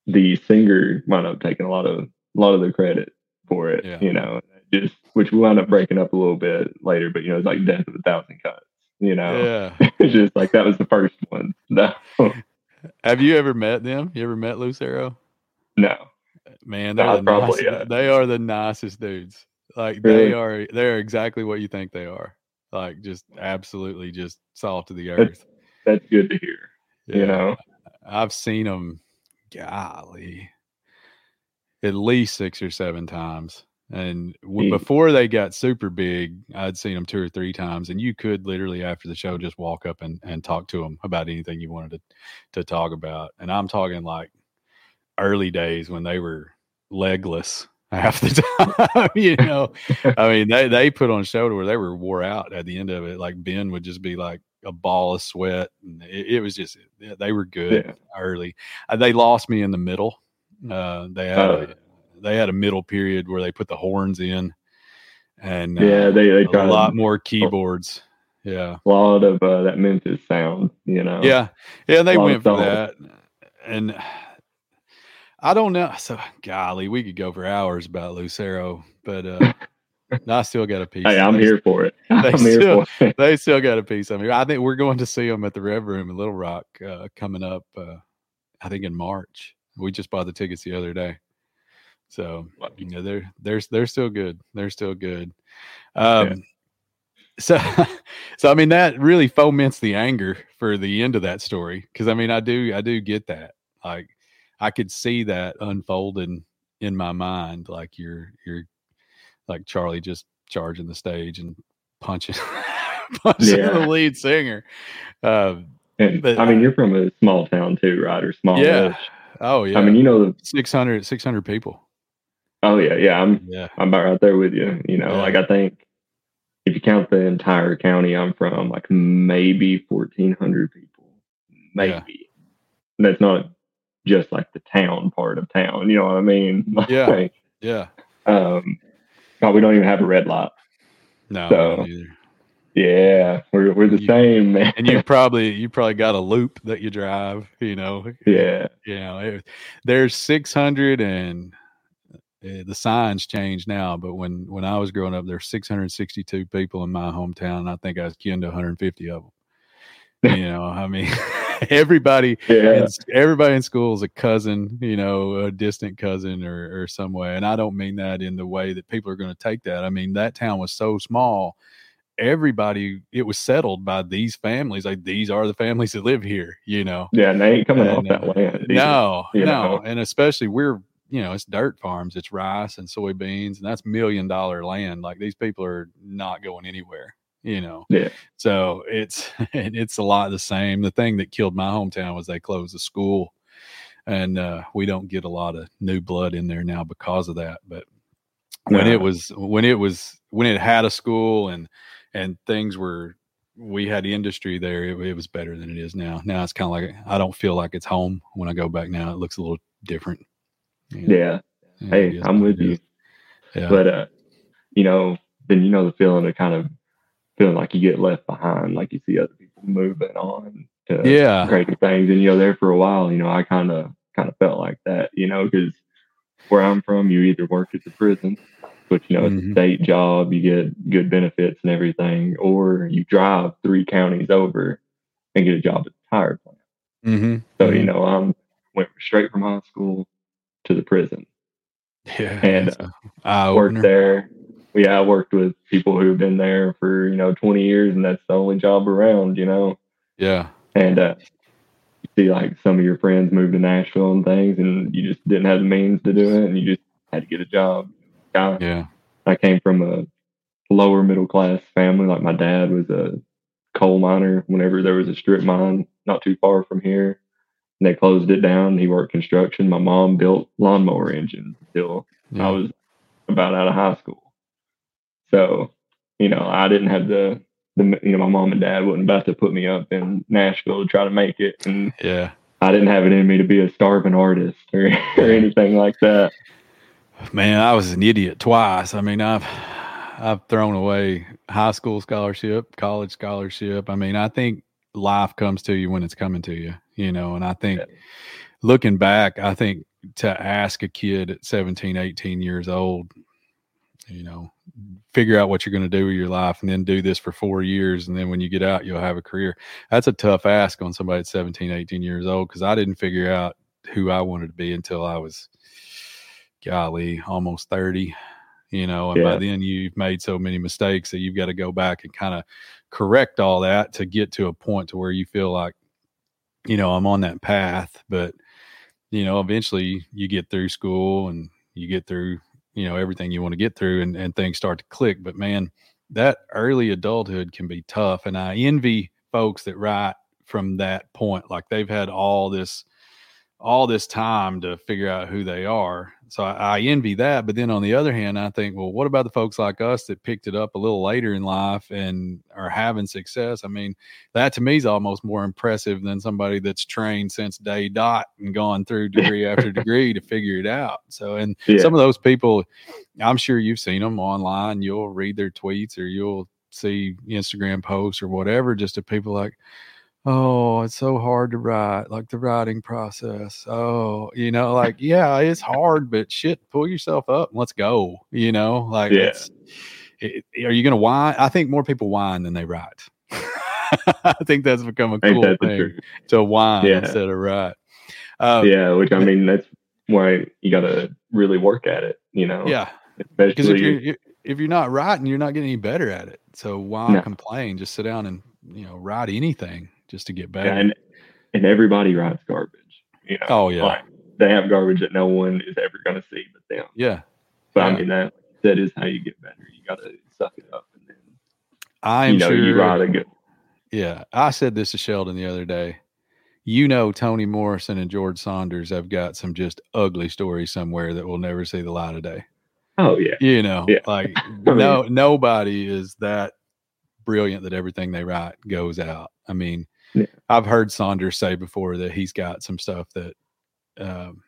Speaker 2: the singer wound up taking a lot of a lot of the credit for it,
Speaker 1: Yeah.
Speaker 2: you know. Just which we wound up breaking up a little bit later, but you know, it's like death of a thousand cuts, you know.
Speaker 1: Yeah.
Speaker 2: it's just like that was the first one. No,
Speaker 1: Have you ever met them? You ever met Lucero?
Speaker 2: no.
Speaker 1: Man, they're
Speaker 2: Nah,
Speaker 1: the
Speaker 2: probably,
Speaker 1: nicest,
Speaker 2: uh,
Speaker 1: they are the nicest dudes. Like
Speaker 2: Really?
Speaker 1: they are they're exactly what you think they are. Like just absolutely just salt to the earth.
Speaker 2: That's good to hear. You
Speaker 1: Yeah.
Speaker 2: know.
Speaker 1: I've seen them, golly, at least six or seven times. And w- before they got super big, I'd seen them two or three times. And you could literally, after the show, just walk up and, and talk to them about anything you wanted to, to talk about. And I'm talking like early days when they were legless half the time. you know, I mean, they, they put on a show to where they were wore out at the end of it. Like Ben would just be like a ball of sweat. And it, it was just, they were good
Speaker 2: Yeah.
Speaker 1: early. Uh, they lost me in the middle. Uh, they had
Speaker 2: Oh.
Speaker 1: a, they had a middle period where they put the horns in, and
Speaker 2: Yeah,
Speaker 1: uh,
Speaker 2: they they
Speaker 1: a lot more keyboards. Yeah, a
Speaker 2: lot of uh, that Memphis sound, you know.
Speaker 1: yeah, yeah. They went for that, and I don't know. So, golly, we could go for hours about Lucero, but uh, I still got a piece.
Speaker 2: Hey, I'm
Speaker 1: They-
Speaker 2: here for it. I'm
Speaker 1: still-
Speaker 2: here for it.
Speaker 1: They still got a piece I mean, I think we're going to see them at the Rev Room in Little Rock uh, coming up. Uh, I think in March. We just bought the tickets the other day, so you know they're they're they're still good. They're still good. Um, So, so I mean that really foments the anger for the end of that story because I mean I do I do get that like I could see that unfolding in my mind like you're you're like Charlie just charging the stage and punching punching
Speaker 2: Yeah.
Speaker 1: the lead singer. Um,
Speaker 2: And,
Speaker 1: But-
Speaker 2: I mean, you're from a small town too, right? Or small.
Speaker 1: yeah. Oh yeah.
Speaker 2: I mean, you know the.
Speaker 1: 600, 600 people.
Speaker 2: Oh yeah, yeah. I'm
Speaker 1: Yeah.
Speaker 2: I'm about right there with you. You know,
Speaker 1: Yeah.
Speaker 2: like I think if you count the entire county I'm from, like maybe 1,400 people, maybe. And that's not just like the town part of town. You know what I mean?
Speaker 1: Yeah.
Speaker 2: Like,
Speaker 1: Yeah.
Speaker 2: um, God, we don't even have a red light.
Speaker 1: No,
Speaker 2: So- Yeah, we're we're the
Speaker 1: You-
Speaker 2: same, man.
Speaker 1: And you probably you probably got a loop that you drive, you know.
Speaker 2: yeah,
Speaker 1: you know it, there's 600 and uh, the signs change now but when when i was growing up there's 662 people in my hometown and i think i was kin to 150 of them you know i mean everybody
Speaker 2: yeah,
Speaker 1: in, everybody in school is a cousin you know a distant cousin or or some way and i don't mean that in the way that people are going to take that i mean that town was so small everybody it was settled by these families like these are the families that live here you know
Speaker 2: yeah. And they ain't coming off
Speaker 1: and,
Speaker 2: that
Speaker 1: uh,
Speaker 2: land. either.
Speaker 1: no, no,
Speaker 2: know?
Speaker 1: and especially we're you know it's dirt farms, it's rice and soybeans, and that's million dollar land. Like these people are not going anywhere, you know.
Speaker 2: Yeah.
Speaker 1: So it's it's a lot the same. The thing that killed my hometown was they closed the school, and uh, we don't get a lot of new blood in there now because of that. But when it was when it was when it had a school and and things were we had industry there it, it was better than it is now now it's kind of like i don't feel like it's home when i go back now it looks a little different Know,
Speaker 2: Yeah. Hey, I'm with you.
Speaker 1: yeah
Speaker 2: But uh, you know, then you know the feeling of kind of feeling like you get left behind, like you see other people moving on to
Speaker 1: yeah
Speaker 2: greater things, and you know, there for a while, you know, I kind of kind of felt like that, you know, because where I'm from, you either work at the prison, which you know it's
Speaker 1: Mhm.
Speaker 2: a state job, you get good benefits and everything, or you drive three counties over and get a job at the tire plant.
Speaker 1: mm-hmm.
Speaker 2: So you know, I'm went straight from high school to the prison.
Speaker 1: yeah
Speaker 2: and,
Speaker 1: eye
Speaker 2: worked there. Yeah, I worked with people who've been there for, you know, 20 years and that's the only job around, you know.
Speaker 1: yeah
Speaker 2: And uh you see like some of your friends moved to Nashville and things and you just didn't have the means to do it and you just had to get a job. I,
Speaker 1: yeah
Speaker 2: I came from a lower middle class family. Like my dad was a coal miner whenever there was a strip mine not too far from here. They closed it down. He worked construction. My mom built lawnmower engines until I was about out of high school. So, you know, I didn't have the, the you know, my mom and dad wasn't about to put me up in Nashville to try to make it. And
Speaker 1: yeah
Speaker 2: I didn't have it in me to be a starving artist or, or anything like that.
Speaker 1: man i was an idiot twice i mean i've I've thrown away high school scholarship, college scholarship. I mean, I think life comes to you when it's coming to you, you know, and I think yeah. looking back, I think to ask a kid at 17, 18 years old, you know, figure out what you're going to do with your life and then do this for four years. And then when you get out, you'll have a career. That's a tough ask on somebody at 17, 18 years old because I didn't figure out who I wanted to be until I was, golly, almost 30 you know and yeah. by then you've made so many mistakes that you've got to go back and kind of correct all that to get to a point to where you feel like you know i'm on that path but you know eventually you get through school and you get through you know everything you want to get through and, and things start to click but man that early adulthood can be tough and i envy folks that write from that point like they've had all this all this time to figure out who they are. So I, I, envy that. But then on the other hand, I think, well, what about the folks like us that picked it up a little later in life and are having success? I mean, that to me is almost more impressive than somebody that's trained since day dot and gone through degree after degree to figure it out. So, and yeah. some of those people, I'm sure you've seen them online. You'll read their tweets or you'll see Instagram posts or whatever, just to people like, oh it's so hard to write like the writing process. Oh you know like yeah it's hard but shit pull yourself up and let's go you know? Like yeah. It, are you gonna whine? I think more people whine than they write. I think that's become a cool thing to whine yeah. instead of write.
Speaker 2: Um, yeah which i mean that's why you gotta really work at it you know?
Speaker 1: Yeah because if you're if you're not writing you're not getting any better at it. So why no. complain? Just sit down and you know write anything just to get better. Yeah,
Speaker 2: and, and everybody writes garbage. You know,
Speaker 1: oh yeah, like,
Speaker 2: they have garbage that no one is ever going to see but them.
Speaker 1: Yeah,
Speaker 2: but
Speaker 1: yeah.
Speaker 2: I mean that that is how you get better. You got to suck it up, and then
Speaker 1: I'm you know sure,
Speaker 2: you write a good.
Speaker 1: Yeah, I said this to Sheldon the other day. You know, Toni Morrison and George Saunders have got some just ugly stories somewhere that will never see the light of day.
Speaker 2: Oh yeah,
Speaker 1: you know, yeah. like no nobody is that brilliant that everything they write goes out. I mean, yeah. I've heard Saunders say before that he's got some stuff that um,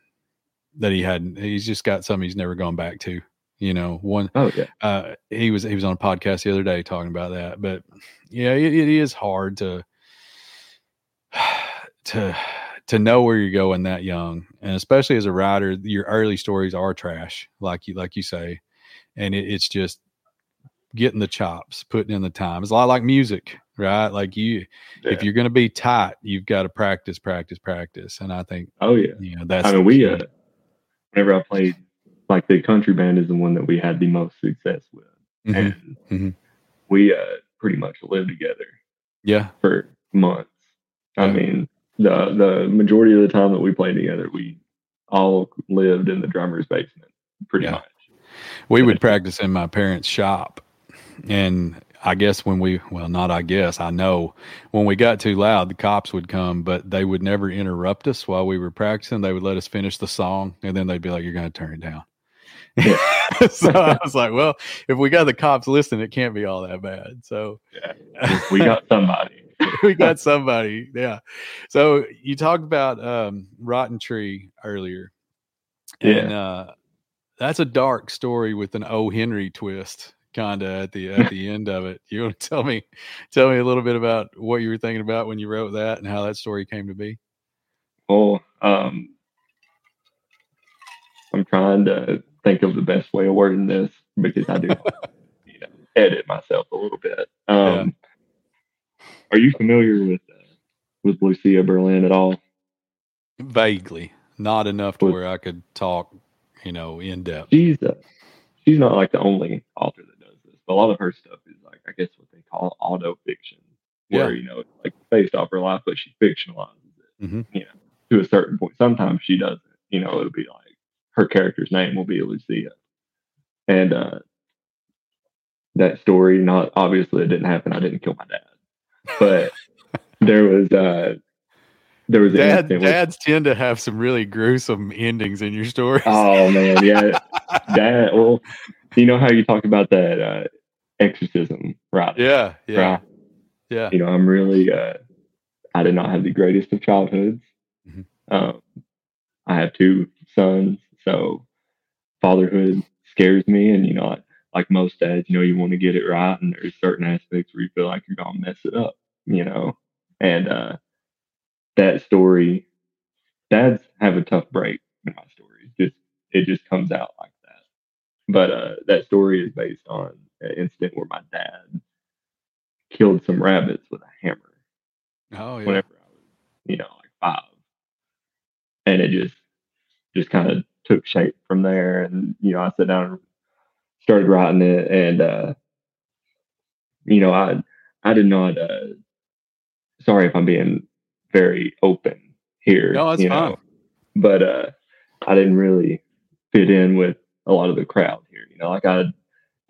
Speaker 1: that he hadn't. He's just got some he's never gone back to. You know, one.
Speaker 2: Oh yeah.
Speaker 1: Uh, he was he was on a podcast the other day talking about that. But yeah, it, it is hard to to to know where you're going that young, and especially as a writer, your early stories are trash, like you like you say, and it, it's just getting the chops, putting in the time. It's a lot like music, right? Like you, yeah. if you're going to be tight, you've got to practice, practice, practice. And I think,
Speaker 2: oh yeah,
Speaker 1: you know, that's.
Speaker 2: I mean, we uh, whenever I played, like the country band is the one that we had the most success with, mm-hmm. and mm-hmm. we uh pretty much lived together.
Speaker 1: Yeah,
Speaker 2: for months. I mean, the the majority of the time that we played together, we all lived in the drummer's basement, pretty yeah. much.
Speaker 1: We would practice in my parents' shop and I guess when we, well, not I guess, I know when we got too loud, the cops would come, but they would never interrupt us while we were practicing. They would let us finish the song and then they'd be like, you're going to turn it down. so I was like, well, if we got the cops listening, it can't be all that bad. So
Speaker 2: yeah, we got somebody.
Speaker 1: we got somebody. Yeah. So you talked about um, Rotten Tree earlier. And yeah. uh, that's a dark story with an O. Henry twist kind of at the at the end of it. You want to tell me tell me a little bit about what you were thinking about when you wrote that and how that story came to be?
Speaker 2: Well, um, I'm trying to think of the best way of wording this because I do you know, edit myself a little bit. Um, yeah. Are you familiar with uh, with Lucia Berlin at all?
Speaker 1: Vaguely, not enough to with, where I could talk, you know, in depth.
Speaker 2: She's uh, she's not like the only author that a lot of her stuff is like I guess what they call auto fiction, where yeah. you know it's like based off her life, but she fictionalizes it. Mm-hmm. You know, to a certain point. Sometimes she doesn't. You know, it'll be like her character's name will be Lucia, and uh, that story. Not obviously it didn't happen. I didn't kill my dad, but there was. uh there was
Speaker 1: Dad, dads tend to have some really gruesome endings in your stories.
Speaker 2: Oh man, yeah, dad. Well, you know how you talk about that uh, exorcism, right?
Speaker 1: Yeah, yeah, right?
Speaker 2: yeah. You know, I'm really. Uh, I did not have the greatest of childhoods. Mm-hmm. Um, I have two sons, so fatherhood scares me, and you know, like most dads, you know, you want to get it right, and there's certain aspects where you feel like you're gonna mess it up, you know. And uh, that story, dads have a tough break in my story. Just it just comes out like that. But uh, that story is based on incident where my dad killed some rabbits with a hammer.
Speaker 1: Oh yeah.
Speaker 2: Whenever I was, you know, like five, and it just just kind of took shape from there. And you know, I sat down and started writing it, and uh, you know, I I did not. Uh, sorry if I'm being very open here.
Speaker 1: No, that's
Speaker 2: you
Speaker 1: fine.
Speaker 2: know, but uh, I didn't really fit in with a lot of the crowd here. You know, like I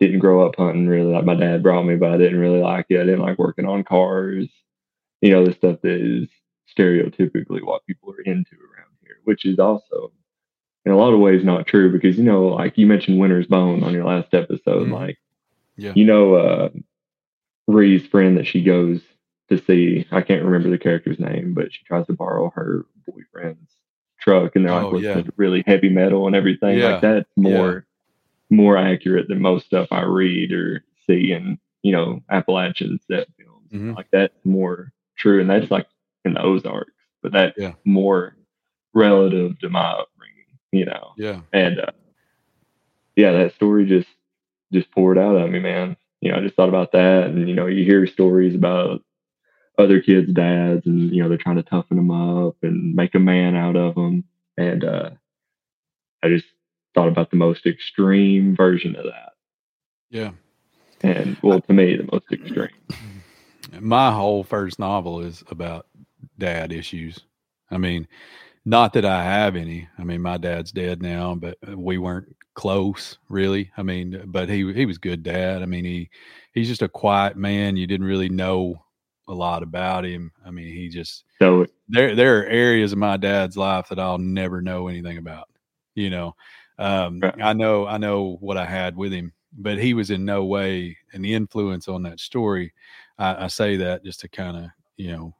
Speaker 2: didn't grow up hunting really. Like my dad brought me, but I didn't really like it. I didn't like working on cars. You know, the stuff that is stereotypically what people are into around here, which is also in a lot of ways not true because you know, like you mentioned Winter's Bone on your last episode,
Speaker 1: Mhm.
Speaker 2: like
Speaker 1: Yeah.
Speaker 2: you know, uh Ree's friend that she goes to see, I can't remember the character's name, but she tries to borrow her boyfriend's truck and they're like
Speaker 1: Oh,
Speaker 2: listening
Speaker 1: yeah.
Speaker 2: to really heavy metal and everything.
Speaker 1: Yeah.
Speaker 2: Like that's more more accurate than most stuff I read or see in, you know, Appalachian set films.
Speaker 1: Mhm.
Speaker 2: Like that's more true. And that's like in the Ozarks, but that's
Speaker 1: Yeah.
Speaker 2: more relative to my upbringing, you know.
Speaker 1: Yeah.
Speaker 2: And uh, yeah, that story just just poured out at me, man. You know, I just thought about that, and you know, you hear stories about other kids' dads, and you know, they're trying to toughen them up and make a man out of them. And uh, I just thought about the most extreme version of that,
Speaker 1: Yeah.
Speaker 2: and well, to me, the most extreme.
Speaker 1: My whole first novel is about dad issues. I mean, not that I have any. I mean, my dad's dead now, but we weren't close really. I mean, but he he was good dad. I mean, he he's just a quiet man. You didn't really know a lot about him. I mean, he just
Speaker 2: So
Speaker 1: there there are areas of my dad's life that I'll never know anything about. You know, um,
Speaker 2: Right.
Speaker 1: I know I know what I had with him, but he was in no way an influence on that story. I, I say that just to kind of you know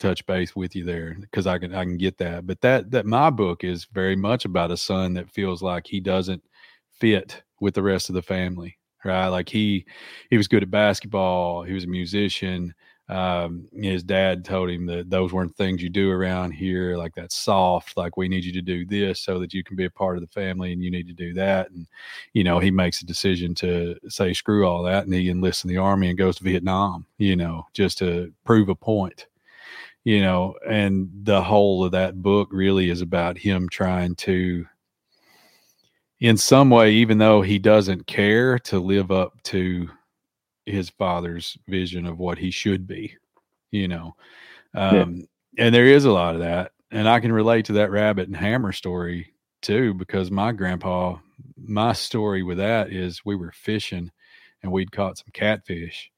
Speaker 1: touch base with you there because I can I can get that. But that that my book is very much about a son that feels like he doesn't fit with the rest of the family. Right, like he he was good at basketball. He was a musician um, his dad told him that those weren't things you do around here, like that's soft. Like we need you to do this so that you can be a part of the family, and you need to do that. And you know, he makes a decision to say screw all that, and he enlists in the army and goes to Vietnam. You know, just to prove a point. You know, and the whole of that book really is about him trying to, in some way, even though he doesn't care, to live up to his father's vision of what he should be, you know.
Speaker 2: Yeah.
Speaker 1: Um, And there is a lot of that. And I can relate to that rabbit and hammer story too, because my grandpa, my story with that is we were fishing and we'd caught some catfish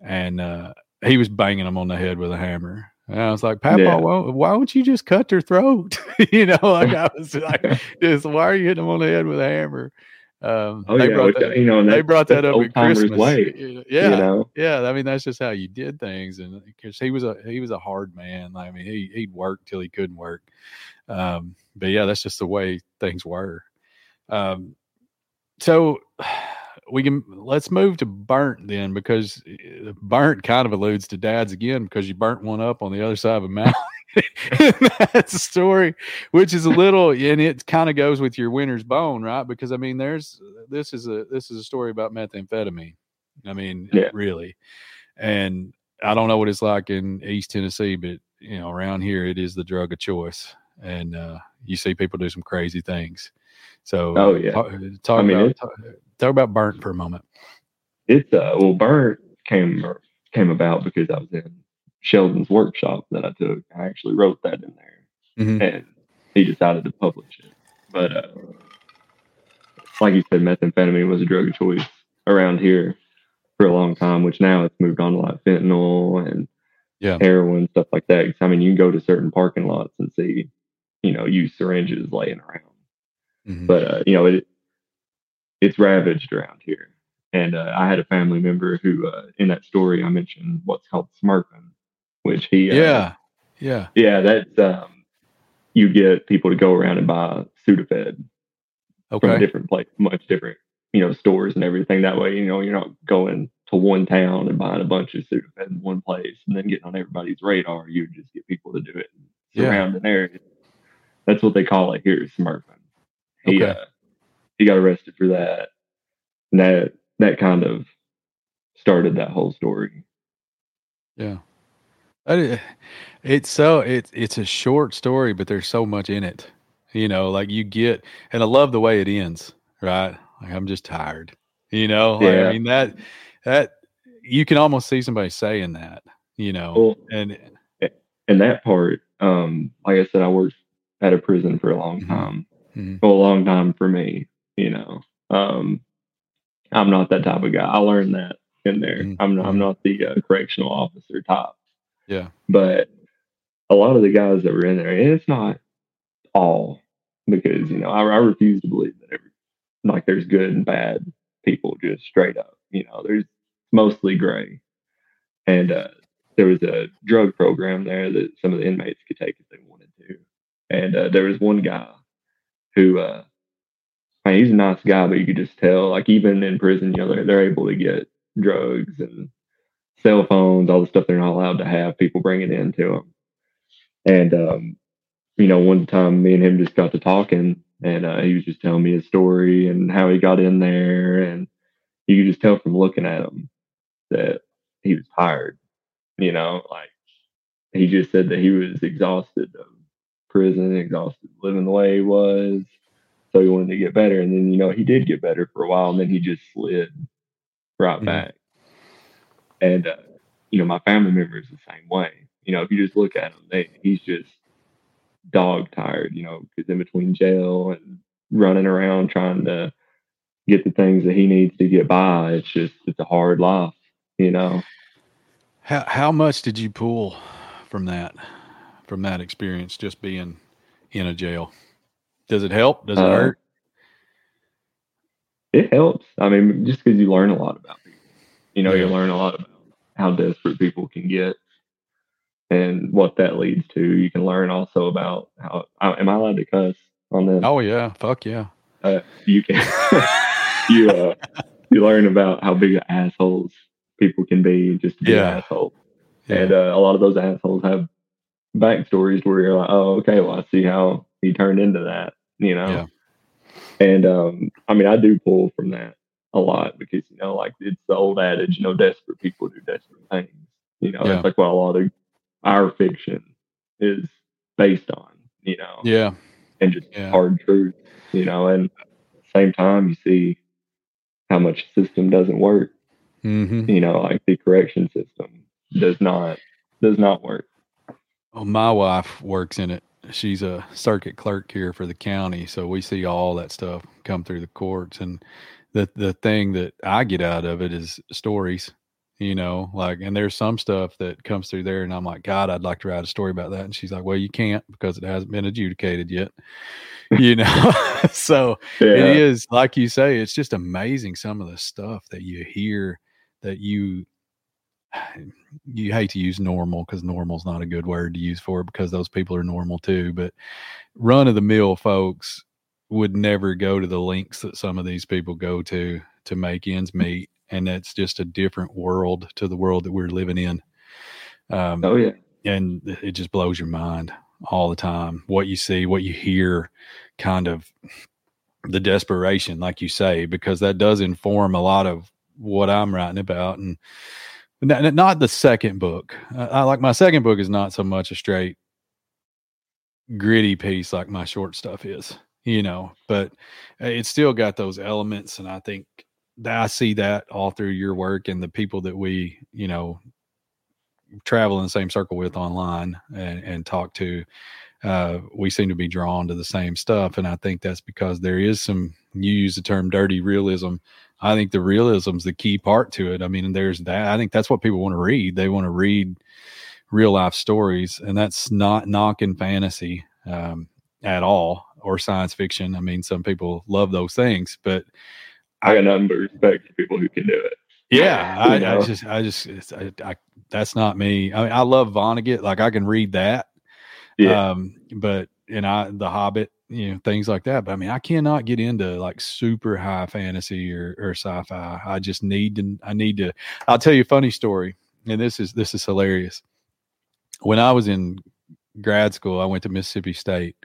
Speaker 1: and uh, he was banging them on the head with a hammer. And I was like, Papa,
Speaker 2: Yeah.
Speaker 1: why, why don't you just cut their throat? you know, like I was like, just why are you hitting them on the head with a hammer? Um,
Speaker 2: oh
Speaker 1: they
Speaker 2: yeah,
Speaker 1: brought that-
Speaker 2: you know, and
Speaker 1: they brought that up at Christmas.
Speaker 2: way,
Speaker 1: yeah,
Speaker 2: you know.
Speaker 1: yeah. I mean, that's just how you did things, and because he was a he was a hard man. I mean, he he'd work till he couldn't work. Um, but yeah, that's just the way things were. Um, so we can let's move to burnt then, because uh, burnt kind of alludes to dads again because you burnt one up on the other side of a mountain. that's a story which is a little and it kind of goes with your Winter's Bone right? Because i mean there's this is a this is a story about methamphetamine. I mean
Speaker 2: Yeah.
Speaker 1: really. And i don't know what it's like in east tennessee but you know around here it is the drug of choice. And uh you see people do some crazy things. So
Speaker 2: Oh, yeah.
Speaker 1: talk, talk
Speaker 2: I mean,
Speaker 1: about talk, talk about burnt for a moment.
Speaker 2: It's uh well, Burnt came came about because I was in Sheldon's workshop that I took. I actually wrote that in there,
Speaker 1: Mhm.
Speaker 2: and he decided to publish it. But uh, like you said, methamphetamine was a drug of choice around here for a long time. Which now it's moved on to like fentanyl and
Speaker 1: Yeah.
Speaker 2: heroin stuff like that. I mean, you can go to certain parking lots and see, you know, used syringes laying around
Speaker 1: Mhm.
Speaker 2: but uh, you know it it's ravaged around here and uh, i had a family member who uh, in that story i mentioned what's called smurfing which he uh,
Speaker 1: yeah yeah
Speaker 2: yeah that's um you get people to go around and buy sudafed from a different place much different you know, stores and everything. That way, you know, you're not going to one town and buying a bunch of Sudafed in one place and then getting on everybody's radar. You just get people to do it in surrounding yeah. areas. That's what they call it here, smurfing. He okay. uh, he got arrested for that. And that that kind of started that whole story.
Speaker 1: Yeah. It's so it's it's a short story, but there's so much in it. You know, like you get, and I love the way it ends. Right, like I'm just tired. You know, like, yeah. I mean that that you can almost see somebody saying that. You know, well,
Speaker 2: and and that part, um, like I said, I worked at a prison for a long mm-hmm. time. Mm-hmm. Well, a long time for me. You know, um, I'm not that type of guy. I learned that in there. Mm-hmm. I'm not, I'm mm-hmm. not the uh, correctional officer type.
Speaker 1: Yeah.
Speaker 2: But a lot of the guys that were in there, and it's not all because you know I, I refuse to believe that every like there's good and bad people just straight up. You know, there's mostly gray, and uh, there was a drug program there that some of the inmates could take if they wanted to, and uh, there was one guy who. Uh, I mean, he's a nice guy, but you could just tell, like even in prison, you know, they're, they're able to get drugs and cell phones, all the stuff they're not allowed to have. People bring it in to them. And, um, you know, one time me and him just got to talking and uh, he was just telling me his story and how he got in there. And you could just tell from looking at him that he was tired, you know, like he just said that he was exhausted of prison, exhausted living the way he was. So he wanted to get better. And then, you know, he did get better for a while and then he just slid right back. And, uh, you know, my family members the same way. You know, if you just look at him, they, he's just dog tired, you know, because in between jail and running around trying to get the things that he needs to get by, it's just, it's a hard life, you know.
Speaker 1: How, how much did you pull from that, from that experience, just being in a jail? Does it help? Does it uh, hurt?
Speaker 2: It helps. I mean, just because you learn a lot about. You know, yeah. you learn a lot about how desperate people can get and what that leads to. You can learn also about how. Am I allowed to cuss on this?
Speaker 1: Oh yeah, fuck yeah.
Speaker 2: Uh, you can. you uh, you learn about how big assholes people can be just to be yeah. assholes, yeah. and uh, a lot of those assholes have backstories where you're like, oh, okay, well, I see how he turned into that, you know. Yeah. And um, I mean, I do pull from that a lot because you know, like it's the old adage, you know, desperate people do desperate things. You know, yeah. that's like what a lot of our fiction is based on. You know,
Speaker 1: yeah,
Speaker 2: and just yeah. hard truth. You know, and same time, you see how much system doesn't work. Mm-hmm. You know, like the correction system does not does not work.
Speaker 1: Well, my wife works in it she's a circuit clerk here for the county, so we see all that stuff come through the courts. And the the thing that I get out of it is stories, you know, like and there's some stuff that comes through there, and I'm like, God, I'd like to write a story about that. And she's like, Well, you can't because it hasn't been adjudicated yet, you know. so yeah. it is like you say, it's just amazing some of the stuff that you hear that you you hate to use normal because normal is not a good word to use for it because those people are normal too. But run of the mill folks would never go to the links that some of these people go to to make ends meet. And that's just a different world to the world that we're living in.
Speaker 2: Um, oh, yeah.
Speaker 1: And it just blows your mind all the time. What you see, what you hear, kind of the desperation, like you say, because that does inform a lot of what I'm writing about. And not the second book. I like my second book is not so much a straight gritty piece like my short stuff is, you know, but it's still got those elements. And I think that I see that all through your work and the people that we, you know, travel in the same circle with online and, and talk to. Uh, we seem to be drawn to the same stuff. And I think that's because there is some, you use the term dirty realism I think the realism's the key part to it. I mean, there's that. I think that's what people want to read. They want to read real life stories, and that's not knocking fantasy um, at all or science fiction. I mean, some people love those things, but
Speaker 2: I got nothing but respect for people who can do it.
Speaker 1: Yeah, I, I, just, I just, I, I, that's not me. I mean, I love Vonnegut. Like I can read that. Yeah. Um, but and I, The Hobbit, you know things like that. But I mean, I cannot get into like super high fantasy or, or sci-fi. I just need to. I need to. I'll tell you a funny story, and this is this is hilarious. When I was in grad school, I went to Mississippi State,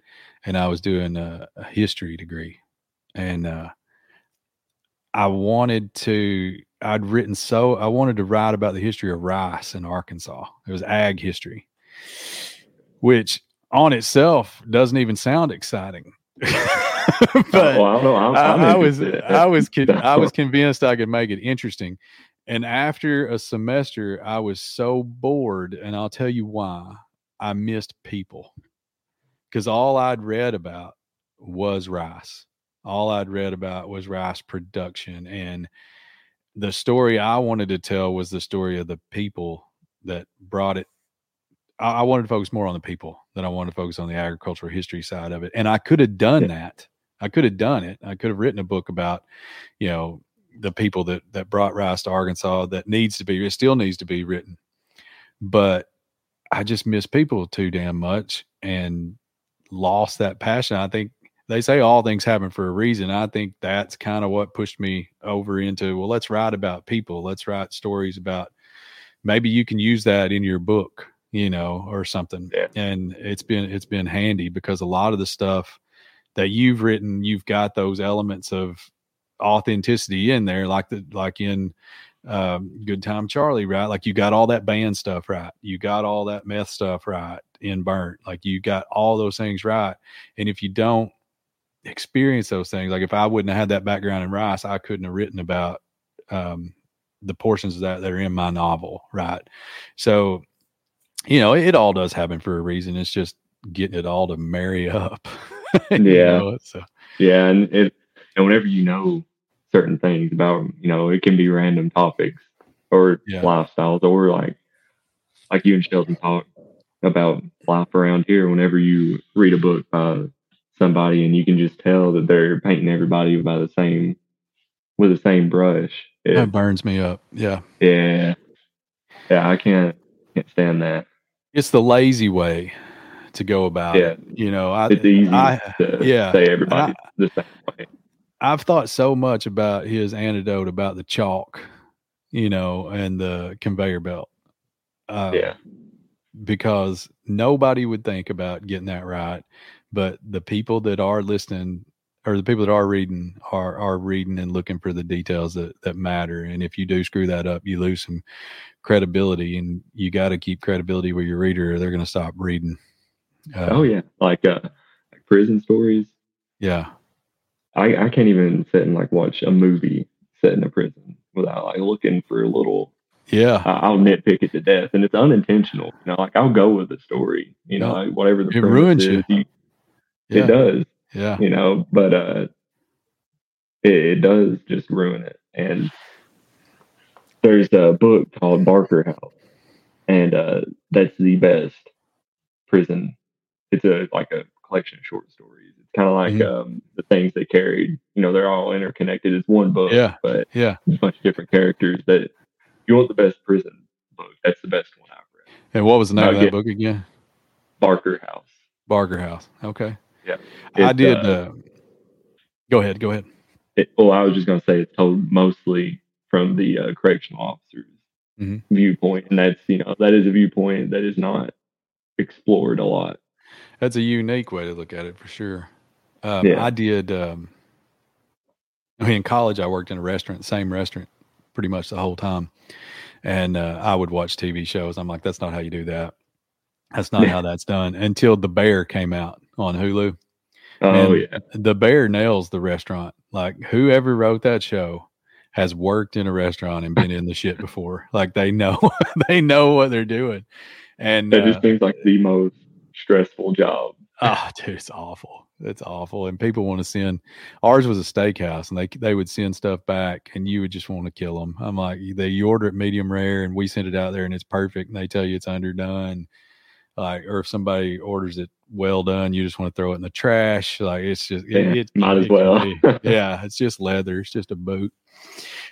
Speaker 1: and I was doing a, a history degree, and uh, I wanted to. I'd written so I wanted to write about the history of rice in Arkansas. It was ag history, which on itself doesn't even sound exciting. but well, I, I'm, I'm I, I was I was I was convinced I could make it interesting. And after a semester, I was so bored, and I'll tell you why. I missed people because all I'd read about was rice all I'd read about was rice production. And the story I wanted to tell was the story of the people that brought it. I, I wanted to focus more on the people than I wanted to focus on the agricultural history side of it. And I could have done yeah. that. I could have done it. I could have written a book about, you know, the people that that brought rice to Arkansas that needs to be it still needs to be written. But I just miss people too damn much and lost that passion. I think they say all things happen for a reason. I think that's kind of what pushed me over into, well, let's write about people. Let's write stories about maybe you can use that in your book, you know, or something. Yeah. And it's been it's been handy because a lot of the stuff that you've written, you've got those elements of authenticity in there, like the like in um, Good Time Charlie, right? Like you got all that band stuff right. You got all that meth stuff right in Burnt. Like you got all those things right. And if you don't experience those things. Like if I wouldn't have had that background in rice, I couldn't have written about um, the portions of that that are in my novel, right? So, you know, it, it all does happen for a reason. It's just getting it all to marry up.
Speaker 2: yeah. Know, so yeah, and it and whenever you know certain things about, you know, it can be random topics or yeah. lifestyles or like like you and Sheldon talk about life around here. Whenever you read a book by somebody and you can just tell that they're painting everybody by the same with the same brush.
Speaker 1: It that burns me up. Yeah.
Speaker 2: Yeah. Yeah, I can't can't stand that.
Speaker 1: It's the lazy way to go about yeah. it. You know, I
Speaker 2: it's easy I, to yeah, say everybody I, the same way.
Speaker 1: I've thought so much about his anecdote about the chalk, you know, and the conveyor belt.
Speaker 2: Uh, yeah.
Speaker 1: Because nobody would think about getting that right but the people that are listening or the people that are reading are are reading and looking for the details that that matter and if you do screw that up you lose some credibility and you got to keep credibility with your reader or they're going to stop reading.
Speaker 2: Uh, oh yeah. Like uh like prison stories.
Speaker 1: Yeah.
Speaker 2: I i can't even sit and like watch a movie set in a prison without like looking for a little
Speaker 1: yeah
Speaker 2: i'll nitpick it to death and it's unintentional you know like i'll go with the story you know like whatever the
Speaker 1: it ruins is, you, you
Speaker 2: yeah. it does.
Speaker 1: Yeah.
Speaker 2: You know, but uh it, it, does just ruin it. And there's a book called Barker House. And uh that's the best prison. It's a like a collection of short stories. It's kind of like mm-hmm. um the things they carried. You know, they're all interconnected. It's one book,
Speaker 1: yeah.
Speaker 2: but
Speaker 1: yeah,
Speaker 2: a bunch of different characters that you want the best prison book. That's the best one I've read.
Speaker 1: And what was the name of that book again?
Speaker 2: Barker House.
Speaker 1: Barker House. Okay.
Speaker 2: Yeah.
Speaker 1: It, I did. Uh, uh, go ahead. Go ahead.
Speaker 2: It, well, I was just going to say it's told mostly from the uh, correctional officer's mm-hmm. viewpoint, and that's you know that is a viewpoint that is not explored a lot.
Speaker 1: That's a unique way to look at it for sure. Um, yeah. I did. Um, I mean, in college, I worked in a restaurant, same restaurant, pretty much the whole time, and uh, I would watch TV shows. I'm like, that's not how you do that. That's not how that's done until The Bear came out on Hulu.
Speaker 2: Oh and yeah,
Speaker 1: The Bear nails the restaurant. Like whoever wrote that show has worked in a restaurant and been in the shit before. Like they know they know what they're doing. And
Speaker 2: it just uh, seems like the most stressful job.
Speaker 1: Oh, dude, it's awful. It's awful. And people want to send ours was a steakhouse and they they would send stuff back and you would just want to kill them. I'm like, they you order it medium rare and we send it out there and it's perfect and they tell you it's underdone like or if somebody orders it well done you just want to throw it in the trash like it's just
Speaker 2: yeah,
Speaker 1: it,
Speaker 2: it, might it as well
Speaker 1: be, yeah it's just leather it's just a boot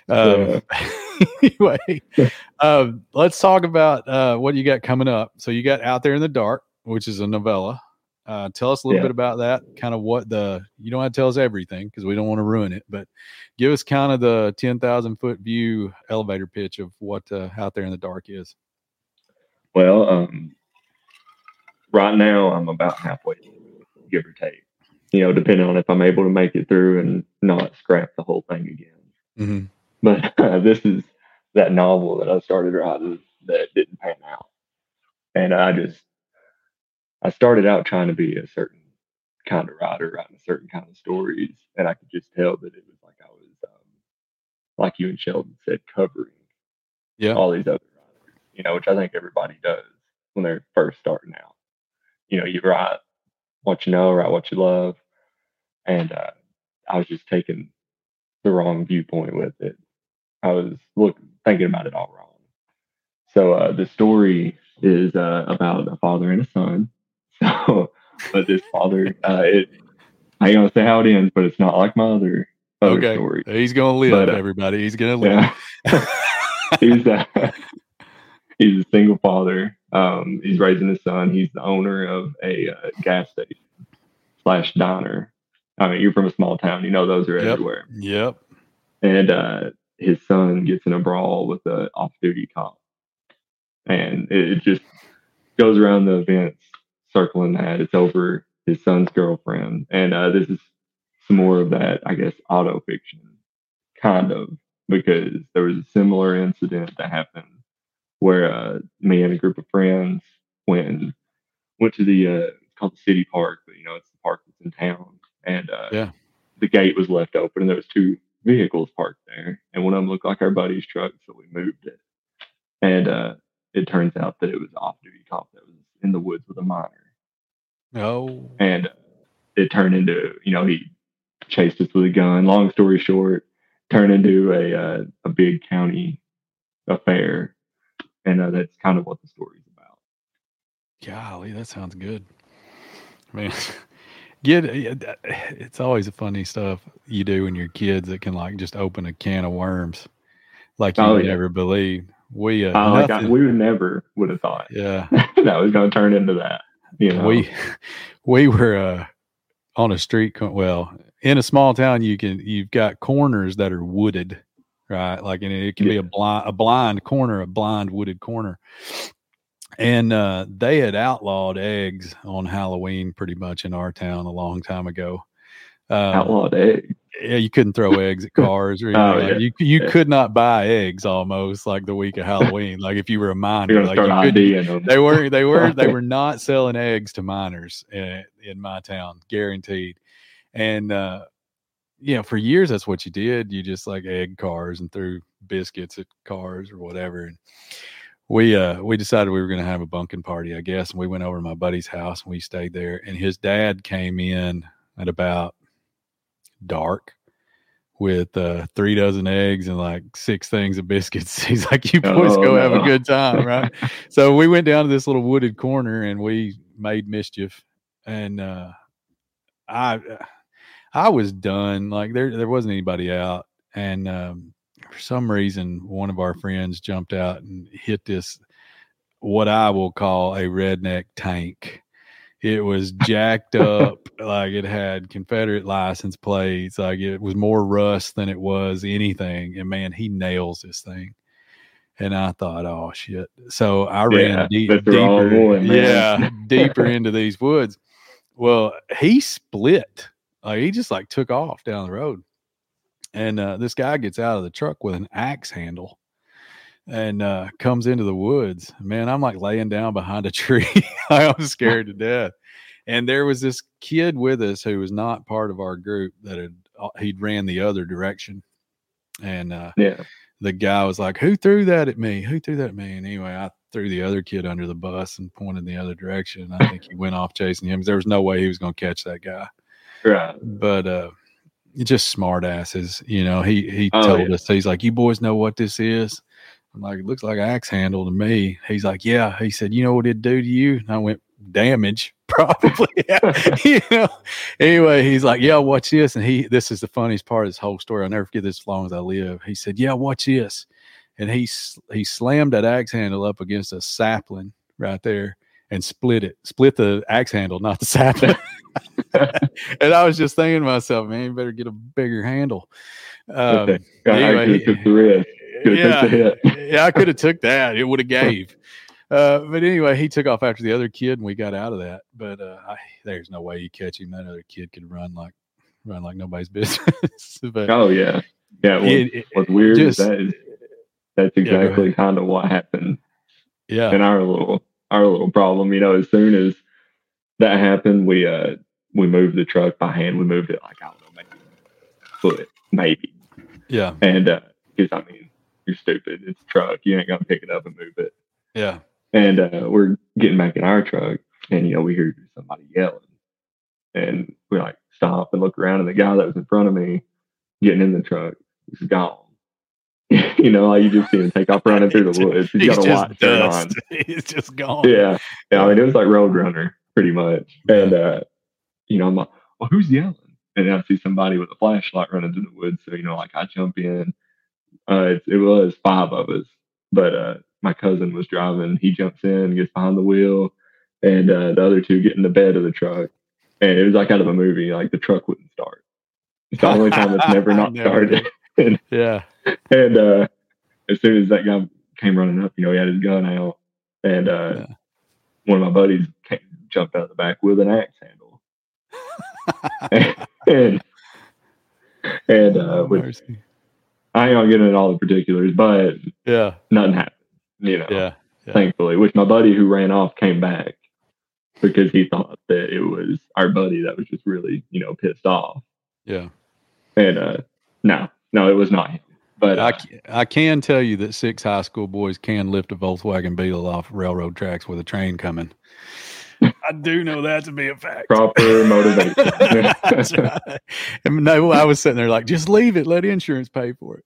Speaker 1: um, anyway um, let's talk about uh, what you got coming up so you got out there in the dark which is a novella Uh, tell us a little
Speaker 2: Yeah.
Speaker 1: bit about that. Kind of what the you don't have to tell us everything because we don't want to ruin it, but give us kind of the ten thousand foot view elevator pitch of what uh, out there in the dark is.
Speaker 2: Well, um, right now I'm about halfway, give or take. You know, depending on if I'm able to make it through and not scrap the whole thing again.
Speaker 1: Mm-hmm.
Speaker 2: But this is that novel that I started writing that didn't pan out, and I just I started out trying to be a certain kind of writer, writing a certain kind of stories, and I could just tell that it was like I was, um, like you and Sheldon said, covering
Speaker 1: Yeah.
Speaker 2: all these other writers, you know, which I think everybody does when they're first starting out. You know, you write what you know, write what you love, and uh, I was just taking the wrong viewpoint with it. I was look thinking about it all wrong. So uh, the story is uh, about a father and a son. So, but this father, uh, it, I ain't gonna say how it ends, but it's not like my other other
Speaker 1: Okay.
Speaker 2: story.
Speaker 1: He's gonna live,
Speaker 2: But, uh,
Speaker 1: everybody. He's gonna live.
Speaker 2: Yeah. he's a he's a single father. Um, he's raising his son. He's the owner of a uh, gas station slash diner. I mean, you're from a small town, you know those are
Speaker 1: Yep.
Speaker 2: everywhere.
Speaker 1: Yep.
Speaker 2: And uh, his son gets in a brawl with a off-duty cop, and it, it just goes around the events circling that. It's over his son's girlfriend, and uh, this is some more of that, I guess, auto fiction, kind of, because there was a similar incident that happened where uh, me and a group of friends went and went to the uh, it's called the city park, but you know it's the park that's in town, and uh,
Speaker 1: Yeah.
Speaker 2: the gate was left open, and there was two vehicles parked there, and one of them looked like our buddy's truck, so we moved it, and uh, it turns out that it was off-duty cop that was in the woods with a minor
Speaker 1: Oh.
Speaker 2: and it turned into you know he chased us with a gun. Long story short, turned into a uh, a big county affair, and uh, that's kind of what the story's about.
Speaker 1: Golly, that sounds good. Man, get it's always a funny stuff you do when you're kids that can like just open a can of worms like you
Speaker 2: Oh,
Speaker 1: would
Speaker 2: yeah.
Speaker 1: never believe. We uh,
Speaker 2: I, we would never would have thought
Speaker 1: yeah,
Speaker 2: that was going to turn into that. You know,
Speaker 1: we we were uh, on a street. co- Well, in a small town, you can you've got corners that are wooded, right? Like, and it can be a blind a blind corner, a blind wooded corner. And uh, they had outlawed eggs on Halloween pretty much in our town a long time ago. Uh,
Speaker 2: outlawed egg.
Speaker 1: yeah, you couldn't throw eggs at cars or anything.
Speaker 2: Oh,
Speaker 1: like,
Speaker 2: yeah.
Speaker 1: You you
Speaker 2: Yeah.
Speaker 1: could not buy eggs almost like the week of Halloween. like if you were a minor,
Speaker 2: You're
Speaker 1: like you
Speaker 2: them.
Speaker 1: they were they were they were not selling eggs to minors in, in my town guaranteed and uh you know for years that's what you did you just like egg cars and threw biscuits at cars or whatever and we uh we decided we were going to have a bunking party i guess and we went over to my buddy's house and we stayed there and his dad came in at about dark with uh three dozen eggs and like six things of biscuits. He's like you boys
Speaker 2: Oh,
Speaker 1: go have a good time right? So we went down to this little wooded corner and we made mischief and uh i i was done. Like there there wasn't anybody out and um for some reason one of our friends jumped out and hit this what i will call a redneck tank it was jacked up like it had confederate license plates like it was more rust than it was anything and man he nails this thing and I thought, oh shit. So I ran
Speaker 2: Yeah,
Speaker 1: deep,
Speaker 2: that's the wrong
Speaker 1: deeper, yeah, deeper into these woods. Well, he split. Like he just like took off down the road. And uh, this guy gets out of the truck with an axe handle and uh, comes into the woods. Man, I'm like laying down behind a tree. I was scared to death. And there was this kid with us who was not part of our group that had uh, he'd ran the other direction. And uh,
Speaker 2: Yeah.
Speaker 1: the guy was like, Who threw that at me? Who threw that at me? And anyway, I threw the other kid under the bus and pointed the other direction. I think he went off chasing him there was no way he was going to catch that guy.
Speaker 2: Right.
Speaker 1: But uh, just smart asses, you know. He he
Speaker 2: Oh,
Speaker 1: told
Speaker 2: yeah.
Speaker 1: us he's like, You boys know what this is? I'm like, It looks like an axe handle to me. He's like, Yeah. He said, You know what it'd do to you? And I went, Damage, probably. you know. Anyway, he's like, Yeah, watch this. And he this is the funniest part of this whole story. I'll never forget this as long as I live. He said, Yeah, watch this. And he he slammed that axe handle up against a sapling right there. and split it, split the axe handle, not the sapling. and I was just thinking to myself, man, you better get a bigger handle. Um,
Speaker 2: okay. anyway, I took the risk.
Speaker 1: Yeah, yeah, I could have took that. It would have gave. Uh, but anyway, he took off after the other kid, and we got out of that. But uh, I, there's no way you catch him. That other kid could run like run like nobody's business.
Speaker 2: but oh yeah, yeah. What, it, it, what's weird just, is that is that's exactly yeah, kind of what happened.
Speaker 1: Yeah,
Speaker 2: in our little our little problem. You know, as soon as that happened, we uh we moved the truck by hand. We moved it like I don't know, maybe foot, maybe.
Speaker 1: Yeah,
Speaker 2: and because uh, I mean, you're stupid. It's a truck. You ain't gonna pick it up and move it.
Speaker 1: Yeah.
Speaker 2: And uh, we're getting back in our truck, and you know we hear somebody yelling, and we like stop and look around, and the guy that was in front of me getting in the truck is gone. you know, like you just see him take off running through the woods. He's, He's got a watch
Speaker 1: on. He's just gone.
Speaker 2: Yeah, yeah. I mean, it was like Roadrunner, pretty much. And uh, you know, I'm like, well, who's yelling? And I see somebody with a flashlight running through the woods. So you know, like I jump in. Uh, it, it was five of us, but uh, my cousin was driving. He jumps in, gets behind the wheel, and uh, the other two get in the bed of the truck. And it was like out of a movie. Like the truck wouldn't start. It's the only time it's never not started.
Speaker 1: and, yeah.
Speaker 2: And uh, as soon as that guy came running up, you know, he had his gun out, and uh, yeah. one of my buddies came, jumped out of the back with an axe handle. and and uh, with, I ain't gonna get into all the particulars, but
Speaker 1: yeah,
Speaker 2: nothing happened you know,
Speaker 1: yeah, yeah.
Speaker 2: thankfully, which my buddy who ran off came back because he thought that it was our buddy that was just really, you know, pissed off.
Speaker 1: Yeah.
Speaker 2: And uh no, no, it was not him. But
Speaker 1: uh, I, I can tell you that six high school boys can lift a Volkswagen Beetle off railroad tracks with a train coming. I do know that to be a fact.
Speaker 2: Proper motivation.
Speaker 1: right. And no, I was sitting there like, just leave it. Let insurance pay for it.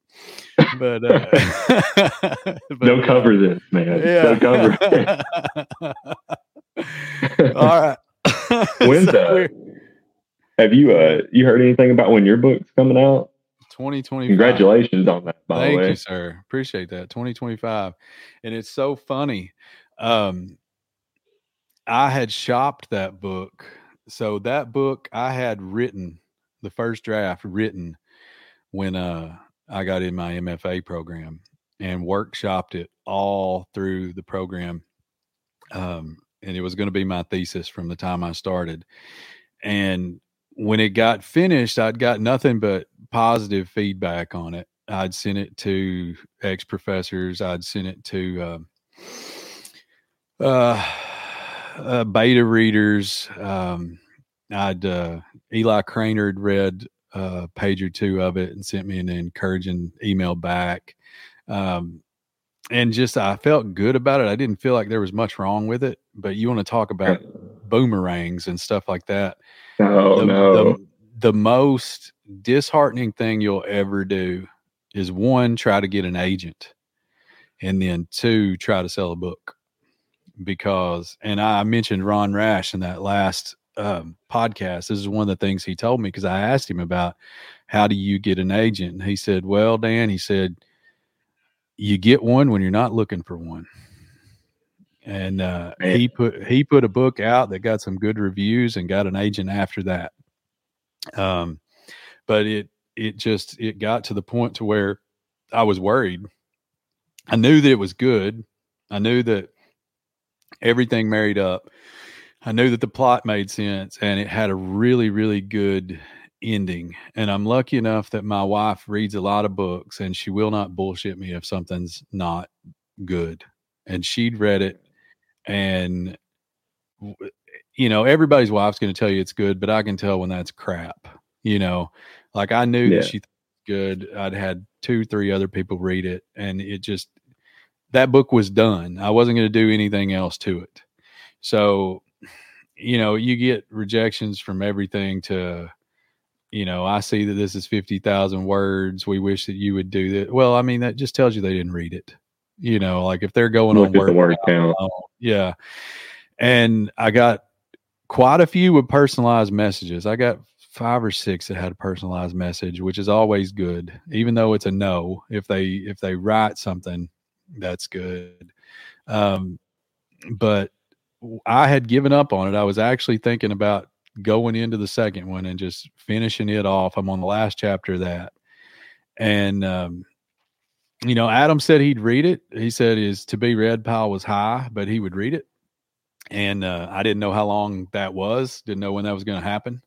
Speaker 1: But, uh,
Speaker 2: but don't uh, cover this, man. Yeah. Don't cover
Speaker 1: it. All right.
Speaker 2: When's so have you uh you heard anything about when your book's coming out?
Speaker 1: 2025.
Speaker 2: Congratulations on that, by
Speaker 1: Thank
Speaker 2: the way.
Speaker 1: you, sir. Appreciate that. 2025. And it's so funny. Um, I had shopped that book. So that book I had written, the first draft written when uh I got in my MFA program and workshopped it all through the program. Um, and it was going to be my thesis from the time I started. And when it got finished, I'd got nothing but positive feedback on it. I'd sent it to ex professors. I'd sent it to uh, uh, uh, beta readers. Um, I'd uh, Eli Cranor had read a page or two of it and sent me an encouraging email back. Um, and just I felt good about it. I didn't feel like there was much wrong with it. But you want to talk about boomerangs and stuff like that?
Speaker 2: No,
Speaker 1: the,
Speaker 2: no.
Speaker 1: The, the most disheartening thing you'll ever do is one, try to get an agent, and then two, try to sell a book because, and I mentioned Ron Rash in that last um, podcast. This is one of the things he told me because I asked him about how do you get an agent, and he said, "Well, Dan," he said, "you get one when you're not looking for one." And uh, he put he put a book out that got some good reviews and got an agent after that. Um, but it it just it got to the point to where I was worried. I knew that it was good. I knew that everything married up. I knew that the plot made sense and it had a really, really good ending. And I'm lucky enough that my wife reads a lot of books and she will not bullshit me if something's not good. And she'd read it and you know, everybody's wife's going to tell you it's good, but I can tell when that's crap. You know, like I knew yeah. that she good. I'd had two, three other people read it and it just that book was done. I wasn't going to do anything else to it. So, you know, you get rejections from everything to, you know, I see that this is 50,000 words. We wish that you would do that. Well, I mean, that just tells you they didn't read it. You know, like if they're going Look on word,
Speaker 2: word count.
Speaker 1: Yeah. And I got quite a few with personalized messages. I got five or six that had a personalized message, which is always good, even though it's a no. If they if they write something that's good. Um, but I had given up on it. I was actually thinking about going into the second one and just finishing it off. I'm on the last chapter of that. And, um, you know, Adam said he'd read it. He said his to be read pile was high, but he would read it. And uh, I didn't know how long that was, didn't know when that was going to happen.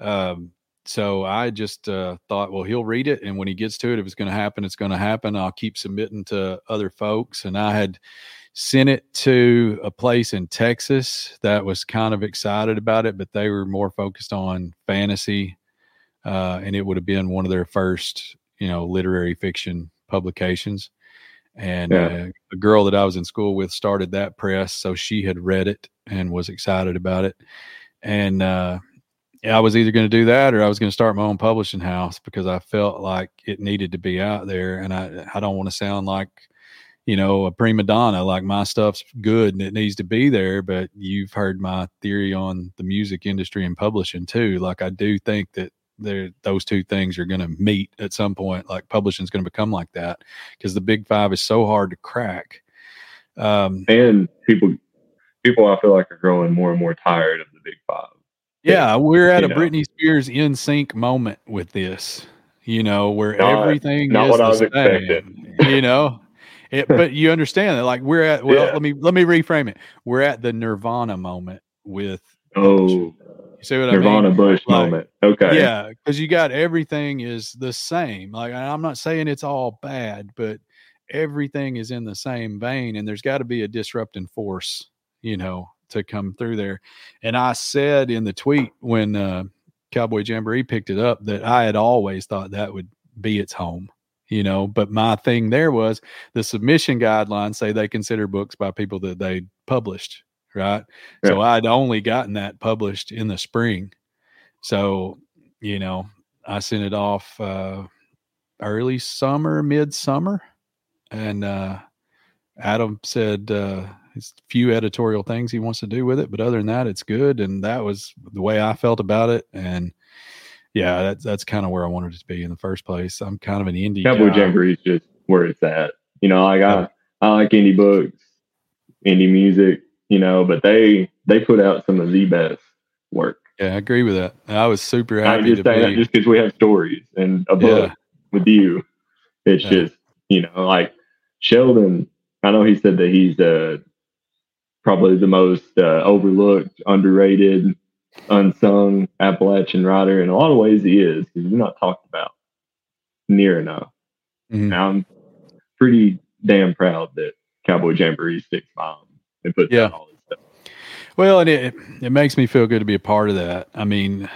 Speaker 1: Um, so I just uh, thought, well, he'll read it, and when he gets to it, if it's going to happen, it's going to happen. I'll keep submitting to other folks, and I had sent it to a place in Texas that was kind of excited about it, but they were more focused on fantasy, uh, and it would have been one of their first, you know, literary fiction publications. And
Speaker 2: Yeah.
Speaker 1: uh, a girl that I was in school with started that press, so she had read it and was excited about it. And uh, I was either going to do that or I was going to start my own publishing house because I felt like it needed to be out there, and I I don't want to sound like you know a prima donna like my stuff's good and it needs to be there but you've heard my theory on the music industry and publishing too like i do think that there those two things are going to meet at some point like publishing is going to become like that because the big five is so hard to crack um
Speaker 2: And people, people, I feel like are growing more and more tired of the big five.
Speaker 1: Yeah we're at
Speaker 2: You
Speaker 1: a
Speaker 2: know.
Speaker 1: britney spears NSYNC moment with this you know where
Speaker 2: Not-
Speaker 1: everything
Speaker 2: not
Speaker 1: is
Speaker 2: what
Speaker 1: the
Speaker 2: I was
Speaker 1: same,
Speaker 2: expecting.
Speaker 1: you know it, but you understand that like we're at well
Speaker 2: Yeah.
Speaker 1: let me let me reframe it we're at the nirvana moment with
Speaker 2: Oh,
Speaker 1: you see what
Speaker 2: Nirvana
Speaker 1: i mean
Speaker 2: Bush
Speaker 1: Like,
Speaker 2: moment. Okay.
Speaker 1: yeah because you got everything is the same like i'm not saying it's all bad but everything is in the same vein and there's got to be a disrupting force you know to come through there. And i said in the tweet when uh cowboy jamboree picked it up that i had always thought that would be its home you know but my thing there was the submission guidelines say they consider books by people that they published right? So i'd only gotten that published in the spring. So you know i sent it off uh early summer midsummer and uh adam said uh a few editorial things he wants to do with it but other than that it's good and that was the way i felt about it and yeah that's that's kind of where i wanted it to be in the first place i'm kind of an indie
Speaker 2: Cowboy. Jamboree is just where it's at. You know, like. I, I like indie books, indie music, you know, but they they put out some of the best work.
Speaker 1: yeah i agree with that i was super happy
Speaker 2: just
Speaker 1: to
Speaker 2: saying that just because we have stories and a book
Speaker 1: Yeah.
Speaker 2: with you. It's
Speaker 1: Yeah.
Speaker 2: just, you know, like Sheldon, I know he said that he's uh, probably the most uh, overlooked, underrated, unsung Appalachian writer. In a lot of ways, he is because he's not talked about near enough.
Speaker 1: Mhm.
Speaker 2: And I'm pretty damn proud that Cowboy Jamboree sticks by him and puts
Speaker 1: Yeah.
Speaker 2: all this stuff.
Speaker 1: Well, and it it makes me feel good to be a part of that. I mean,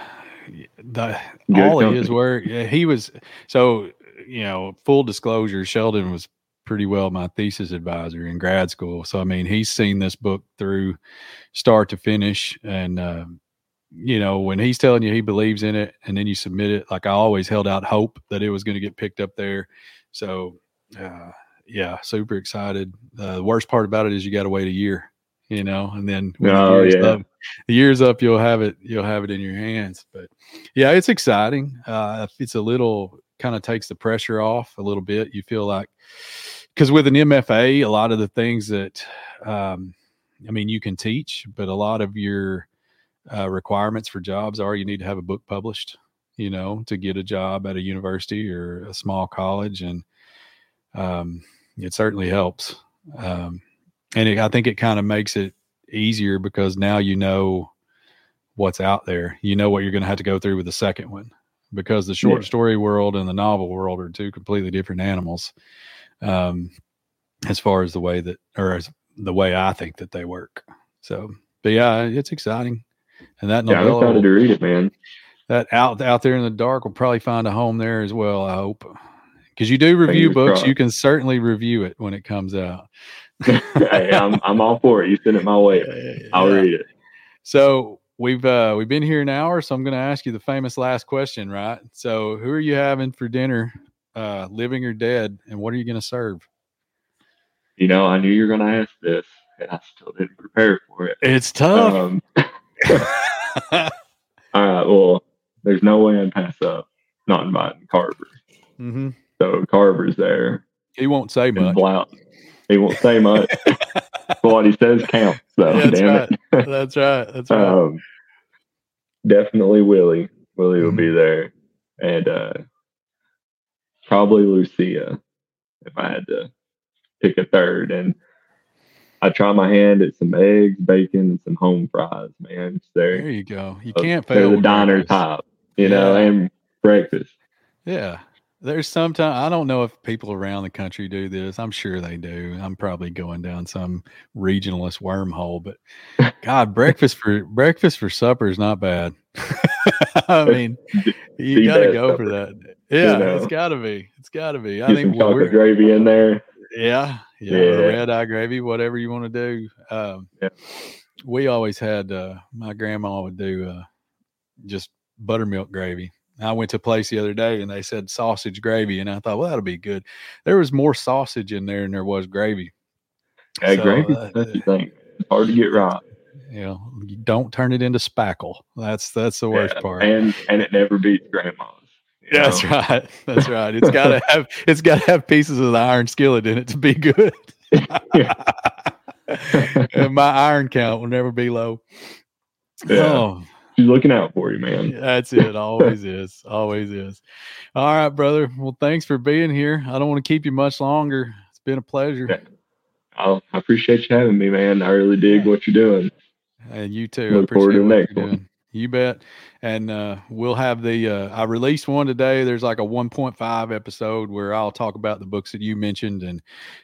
Speaker 1: the,
Speaker 2: Good
Speaker 1: all of his work, yeah, he was so you know. Full disclosure, Sheldon was pretty well my thesis advisor in grad school. So I mean, he's seen this book through start to finish, and uh, you know when he's telling you he believes in it, and then you submit it. Like I always held out hope that it was going to get picked up there. So uh, yeah, super excited. Uh, the worst part about it is you got to wait a year you know, and then when
Speaker 2: Oh,
Speaker 1: the year's
Speaker 2: yeah.
Speaker 1: up, the year's up, you'll have it, you'll have it in your hands. But yeah, it's exciting. Uh, it's a little kind of takes the pressure off a little bit. You feel like because with an MFA, a lot of the things that, um, I mean, you can teach, but a lot of your uh, requirements for jobs are you need to have a book published, you know, to get a job at a university or a small college, and um, it certainly helps. Um, and it, I think it kind of makes it easier because now you know what's out there. You know what you're going to have to go through with the second one because the short
Speaker 2: Yeah.
Speaker 1: story world and the novel world are two completely different animals. Um, as far as the way that, or as the way I think that they work. So, but yeah, it's exciting. And that
Speaker 2: Yeah, I'm excited to read it, man.
Speaker 1: that out out there in the dark will probably find a home there as well. I hope because you do review
Speaker 2: Fingers
Speaker 1: books,
Speaker 2: crossed.
Speaker 1: you can certainly review it when it comes out.
Speaker 2: hey, I'm I'm all for it. You send it my way. I'll
Speaker 1: Yeah.
Speaker 2: read it.
Speaker 1: So we've uh we've been here an hour, so I'm going to ask you the famous last question, right? So who are you having for dinner, uh, living or dead, and what are you going to serve?
Speaker 2: You know, I knew you were gonna ask this, and I still didn't prepare for it.
Speaker 1: It's tough.
Speaker 2: Um, all right, well, there's no way I'd pass up not inviting Carver.
Speaker 1: hmm
Speaker 2: So Carver's there.
Speaker 1: He won't say much.
Speaker 2: Blount. He won't say much. what he says counts. So
Speaker 1: That's
Speaker 2: damn
Speaker 1: right.
Speaker 2: it.
Speaker 1: That's right. That's right.
Speaker 2: um, definitely Willy. Willy will be
Speaker 1: Mhm.
Speaker 2: there, and uh, probably Lucia if I had to pick a third. And I try my hand at some eggs, bacon, and some home fries. Man,
Speaker 1: there you go. You
Speaker 2: uh,
Speaker 1: can't fail.
Speaker 2: they're
Speaker 1: the
Speaker 2: diner
Speaker 1: breakfast.
Speaker 2: top, you know, and breakfast.
Speaker 1: Yeah. There's sometimes I don't know if people around the country do this. I'm sure they do. I'm probably going down some regionalist wormhole, but God, breakfast for breakfast for supper is not bad. I mean, you
Speaker 2: the
Speaker 1: got to
Speaker 2: best
Speaker 1: go for that. Yeah,
Speaker 2: know.
Speaker 1: it's got to be. It's got to be. I think
Speaker 2: some chocolate gravy in there.
Speaker 1: yeah, yeah,
Speaker 2: Yeah.
Speaker 1: red eye gravy, whatever you want to do. Um,
Speaker 2: Yeah.
Speaker 1: We always had. Uh, my grandma would do uh, just buttermilk gravy. I went to a place the other day and they said sausage gravy, and I thought, well, that'll be good. There was more sausage in there than there was gravy.
Speaker 2: Hey,
Speaker 1: So,
Speaker 2: gravy,
Speaker 1: uh,
Speaker 2: that's the thing. It's hard to get right.
Speaker 1: You know, you don't turn it into spackle. That's that's the worst
Speaker 2: Yeah,
Speaker 1: part.
Speaker 2: And and it never beats grandma's. you
Speaker 1: That's right. That's right. It's got to have it's got to have pieces of the iron skillet in it to be good. and my iron count will never be low.
Speaker 2: Yeah.
Speaker 1: Oh,
Speaker 2: She's looking out for you, man.
Speaker 1: that's it. Always is. Always is. All right, brother. Well, thanks for being here. I don't want to keep you much longer. It's been a pleasure.
Speaker 2: Yeah. I'll, appreciate you having me, man. I really dig what you're doing.
Speaker 1: And you too.
Speaker 2: Look
Speaker 1: I
Speaker 2: forward to the next one.
Speaker 1: You bet. And uh, we'll have the. Uh, I released one today. There's like a 1.5 episode where I'll talk about the books that you mentioned and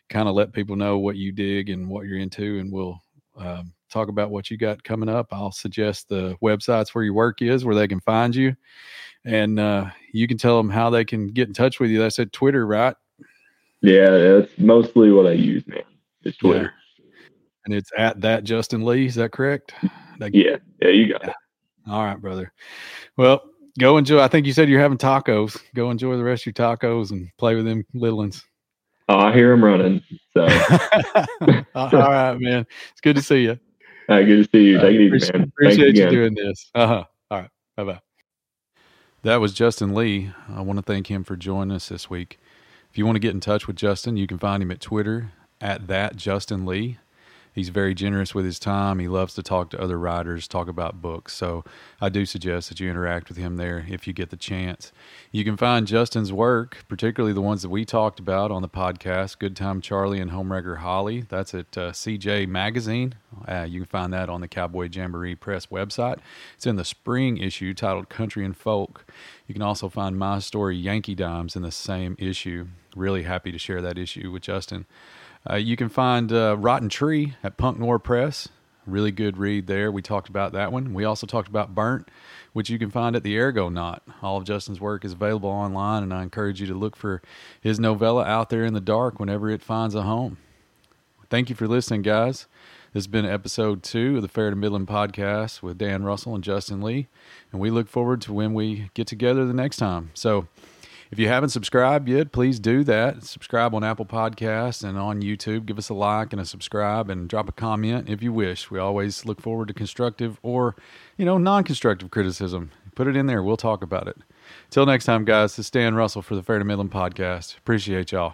Speaker 1: kind of let people know what you dig and what you're into, and we'll um, talk about what you got coming up. I'll suggest the websites where your work is, where they can find you, and uh, you can tell them how they can get in touch with you. That's at Twitter, right?
Speaker 2: Yeah, that's mostly what I use, man. It's Twitter.
Speaker 1: And it's at that Justin Lee. Is that correct? That-
Speaker 2: Yeah, yeah, you got it.
Speaker 1: All right, brother. Well, go enjoy. I think you said you're having tacos. Go enjoy the rest of your tacos and play with them little ones.
Speaker 2: Oh, I hear them running. So,
Speaker 1: All right, man. It's good to see you.
Speaker 2: Uh, good to see you. Take it easy,
Speaker 1: Appreciate,
Speaker 2: man. Thanks
Speaker 1: appreciate you
Speaker 2: again.
Speaker 1: doing this. Uh huh. All right. Bye bye. That was Justin Lee. I want to thank him for joining us this week. If you want to get in touch with Justin, you can find him at Twitter at that Justin Lee. He's very generous with his time. He loves to talk to other writers, talk about books. So I do suggest that you interact with him there if you get the chance. You can find Justin's work, particularly the ones that we talked about on the podcast, Good Time Charlie and Homewrecker Holly. That's at uh, CJ Magazine. Uh, you can find that on the Cowboy Jamboree Press website. It's in the spring issue titled Country and Folk. You can also find my story, Yankee Dimes, in the same issue. Really happy to share that issue with Justin. Uh, you can find uh, Rotten Tree at Punk Noir Press. Really good read there. We talked about that one. We also talked about Burnt, which you can find at the Airgonaut. All of Justin's work is available online, and I encourage you to look for his novella Out There in the Dark whenever it finds a home. Thank you for listening, guys. This has been episode two of the Fair to Middlin' podcast with Dan Russell and Justin Lee, and we look forward to when we get together the next time. So, if you haven't subscribed yet, please do that. Subscribe on Apple Podcasts and on YouTube. Give us a like and a subscribe and drop a comment if you wish. We always look forward to constructive or, you know, non-constructive criticism. Put it in there. We'll talk about it. Till next time, guys, this is Dan Russell for the Fair to Middlin' podcast. Appreciate y'all.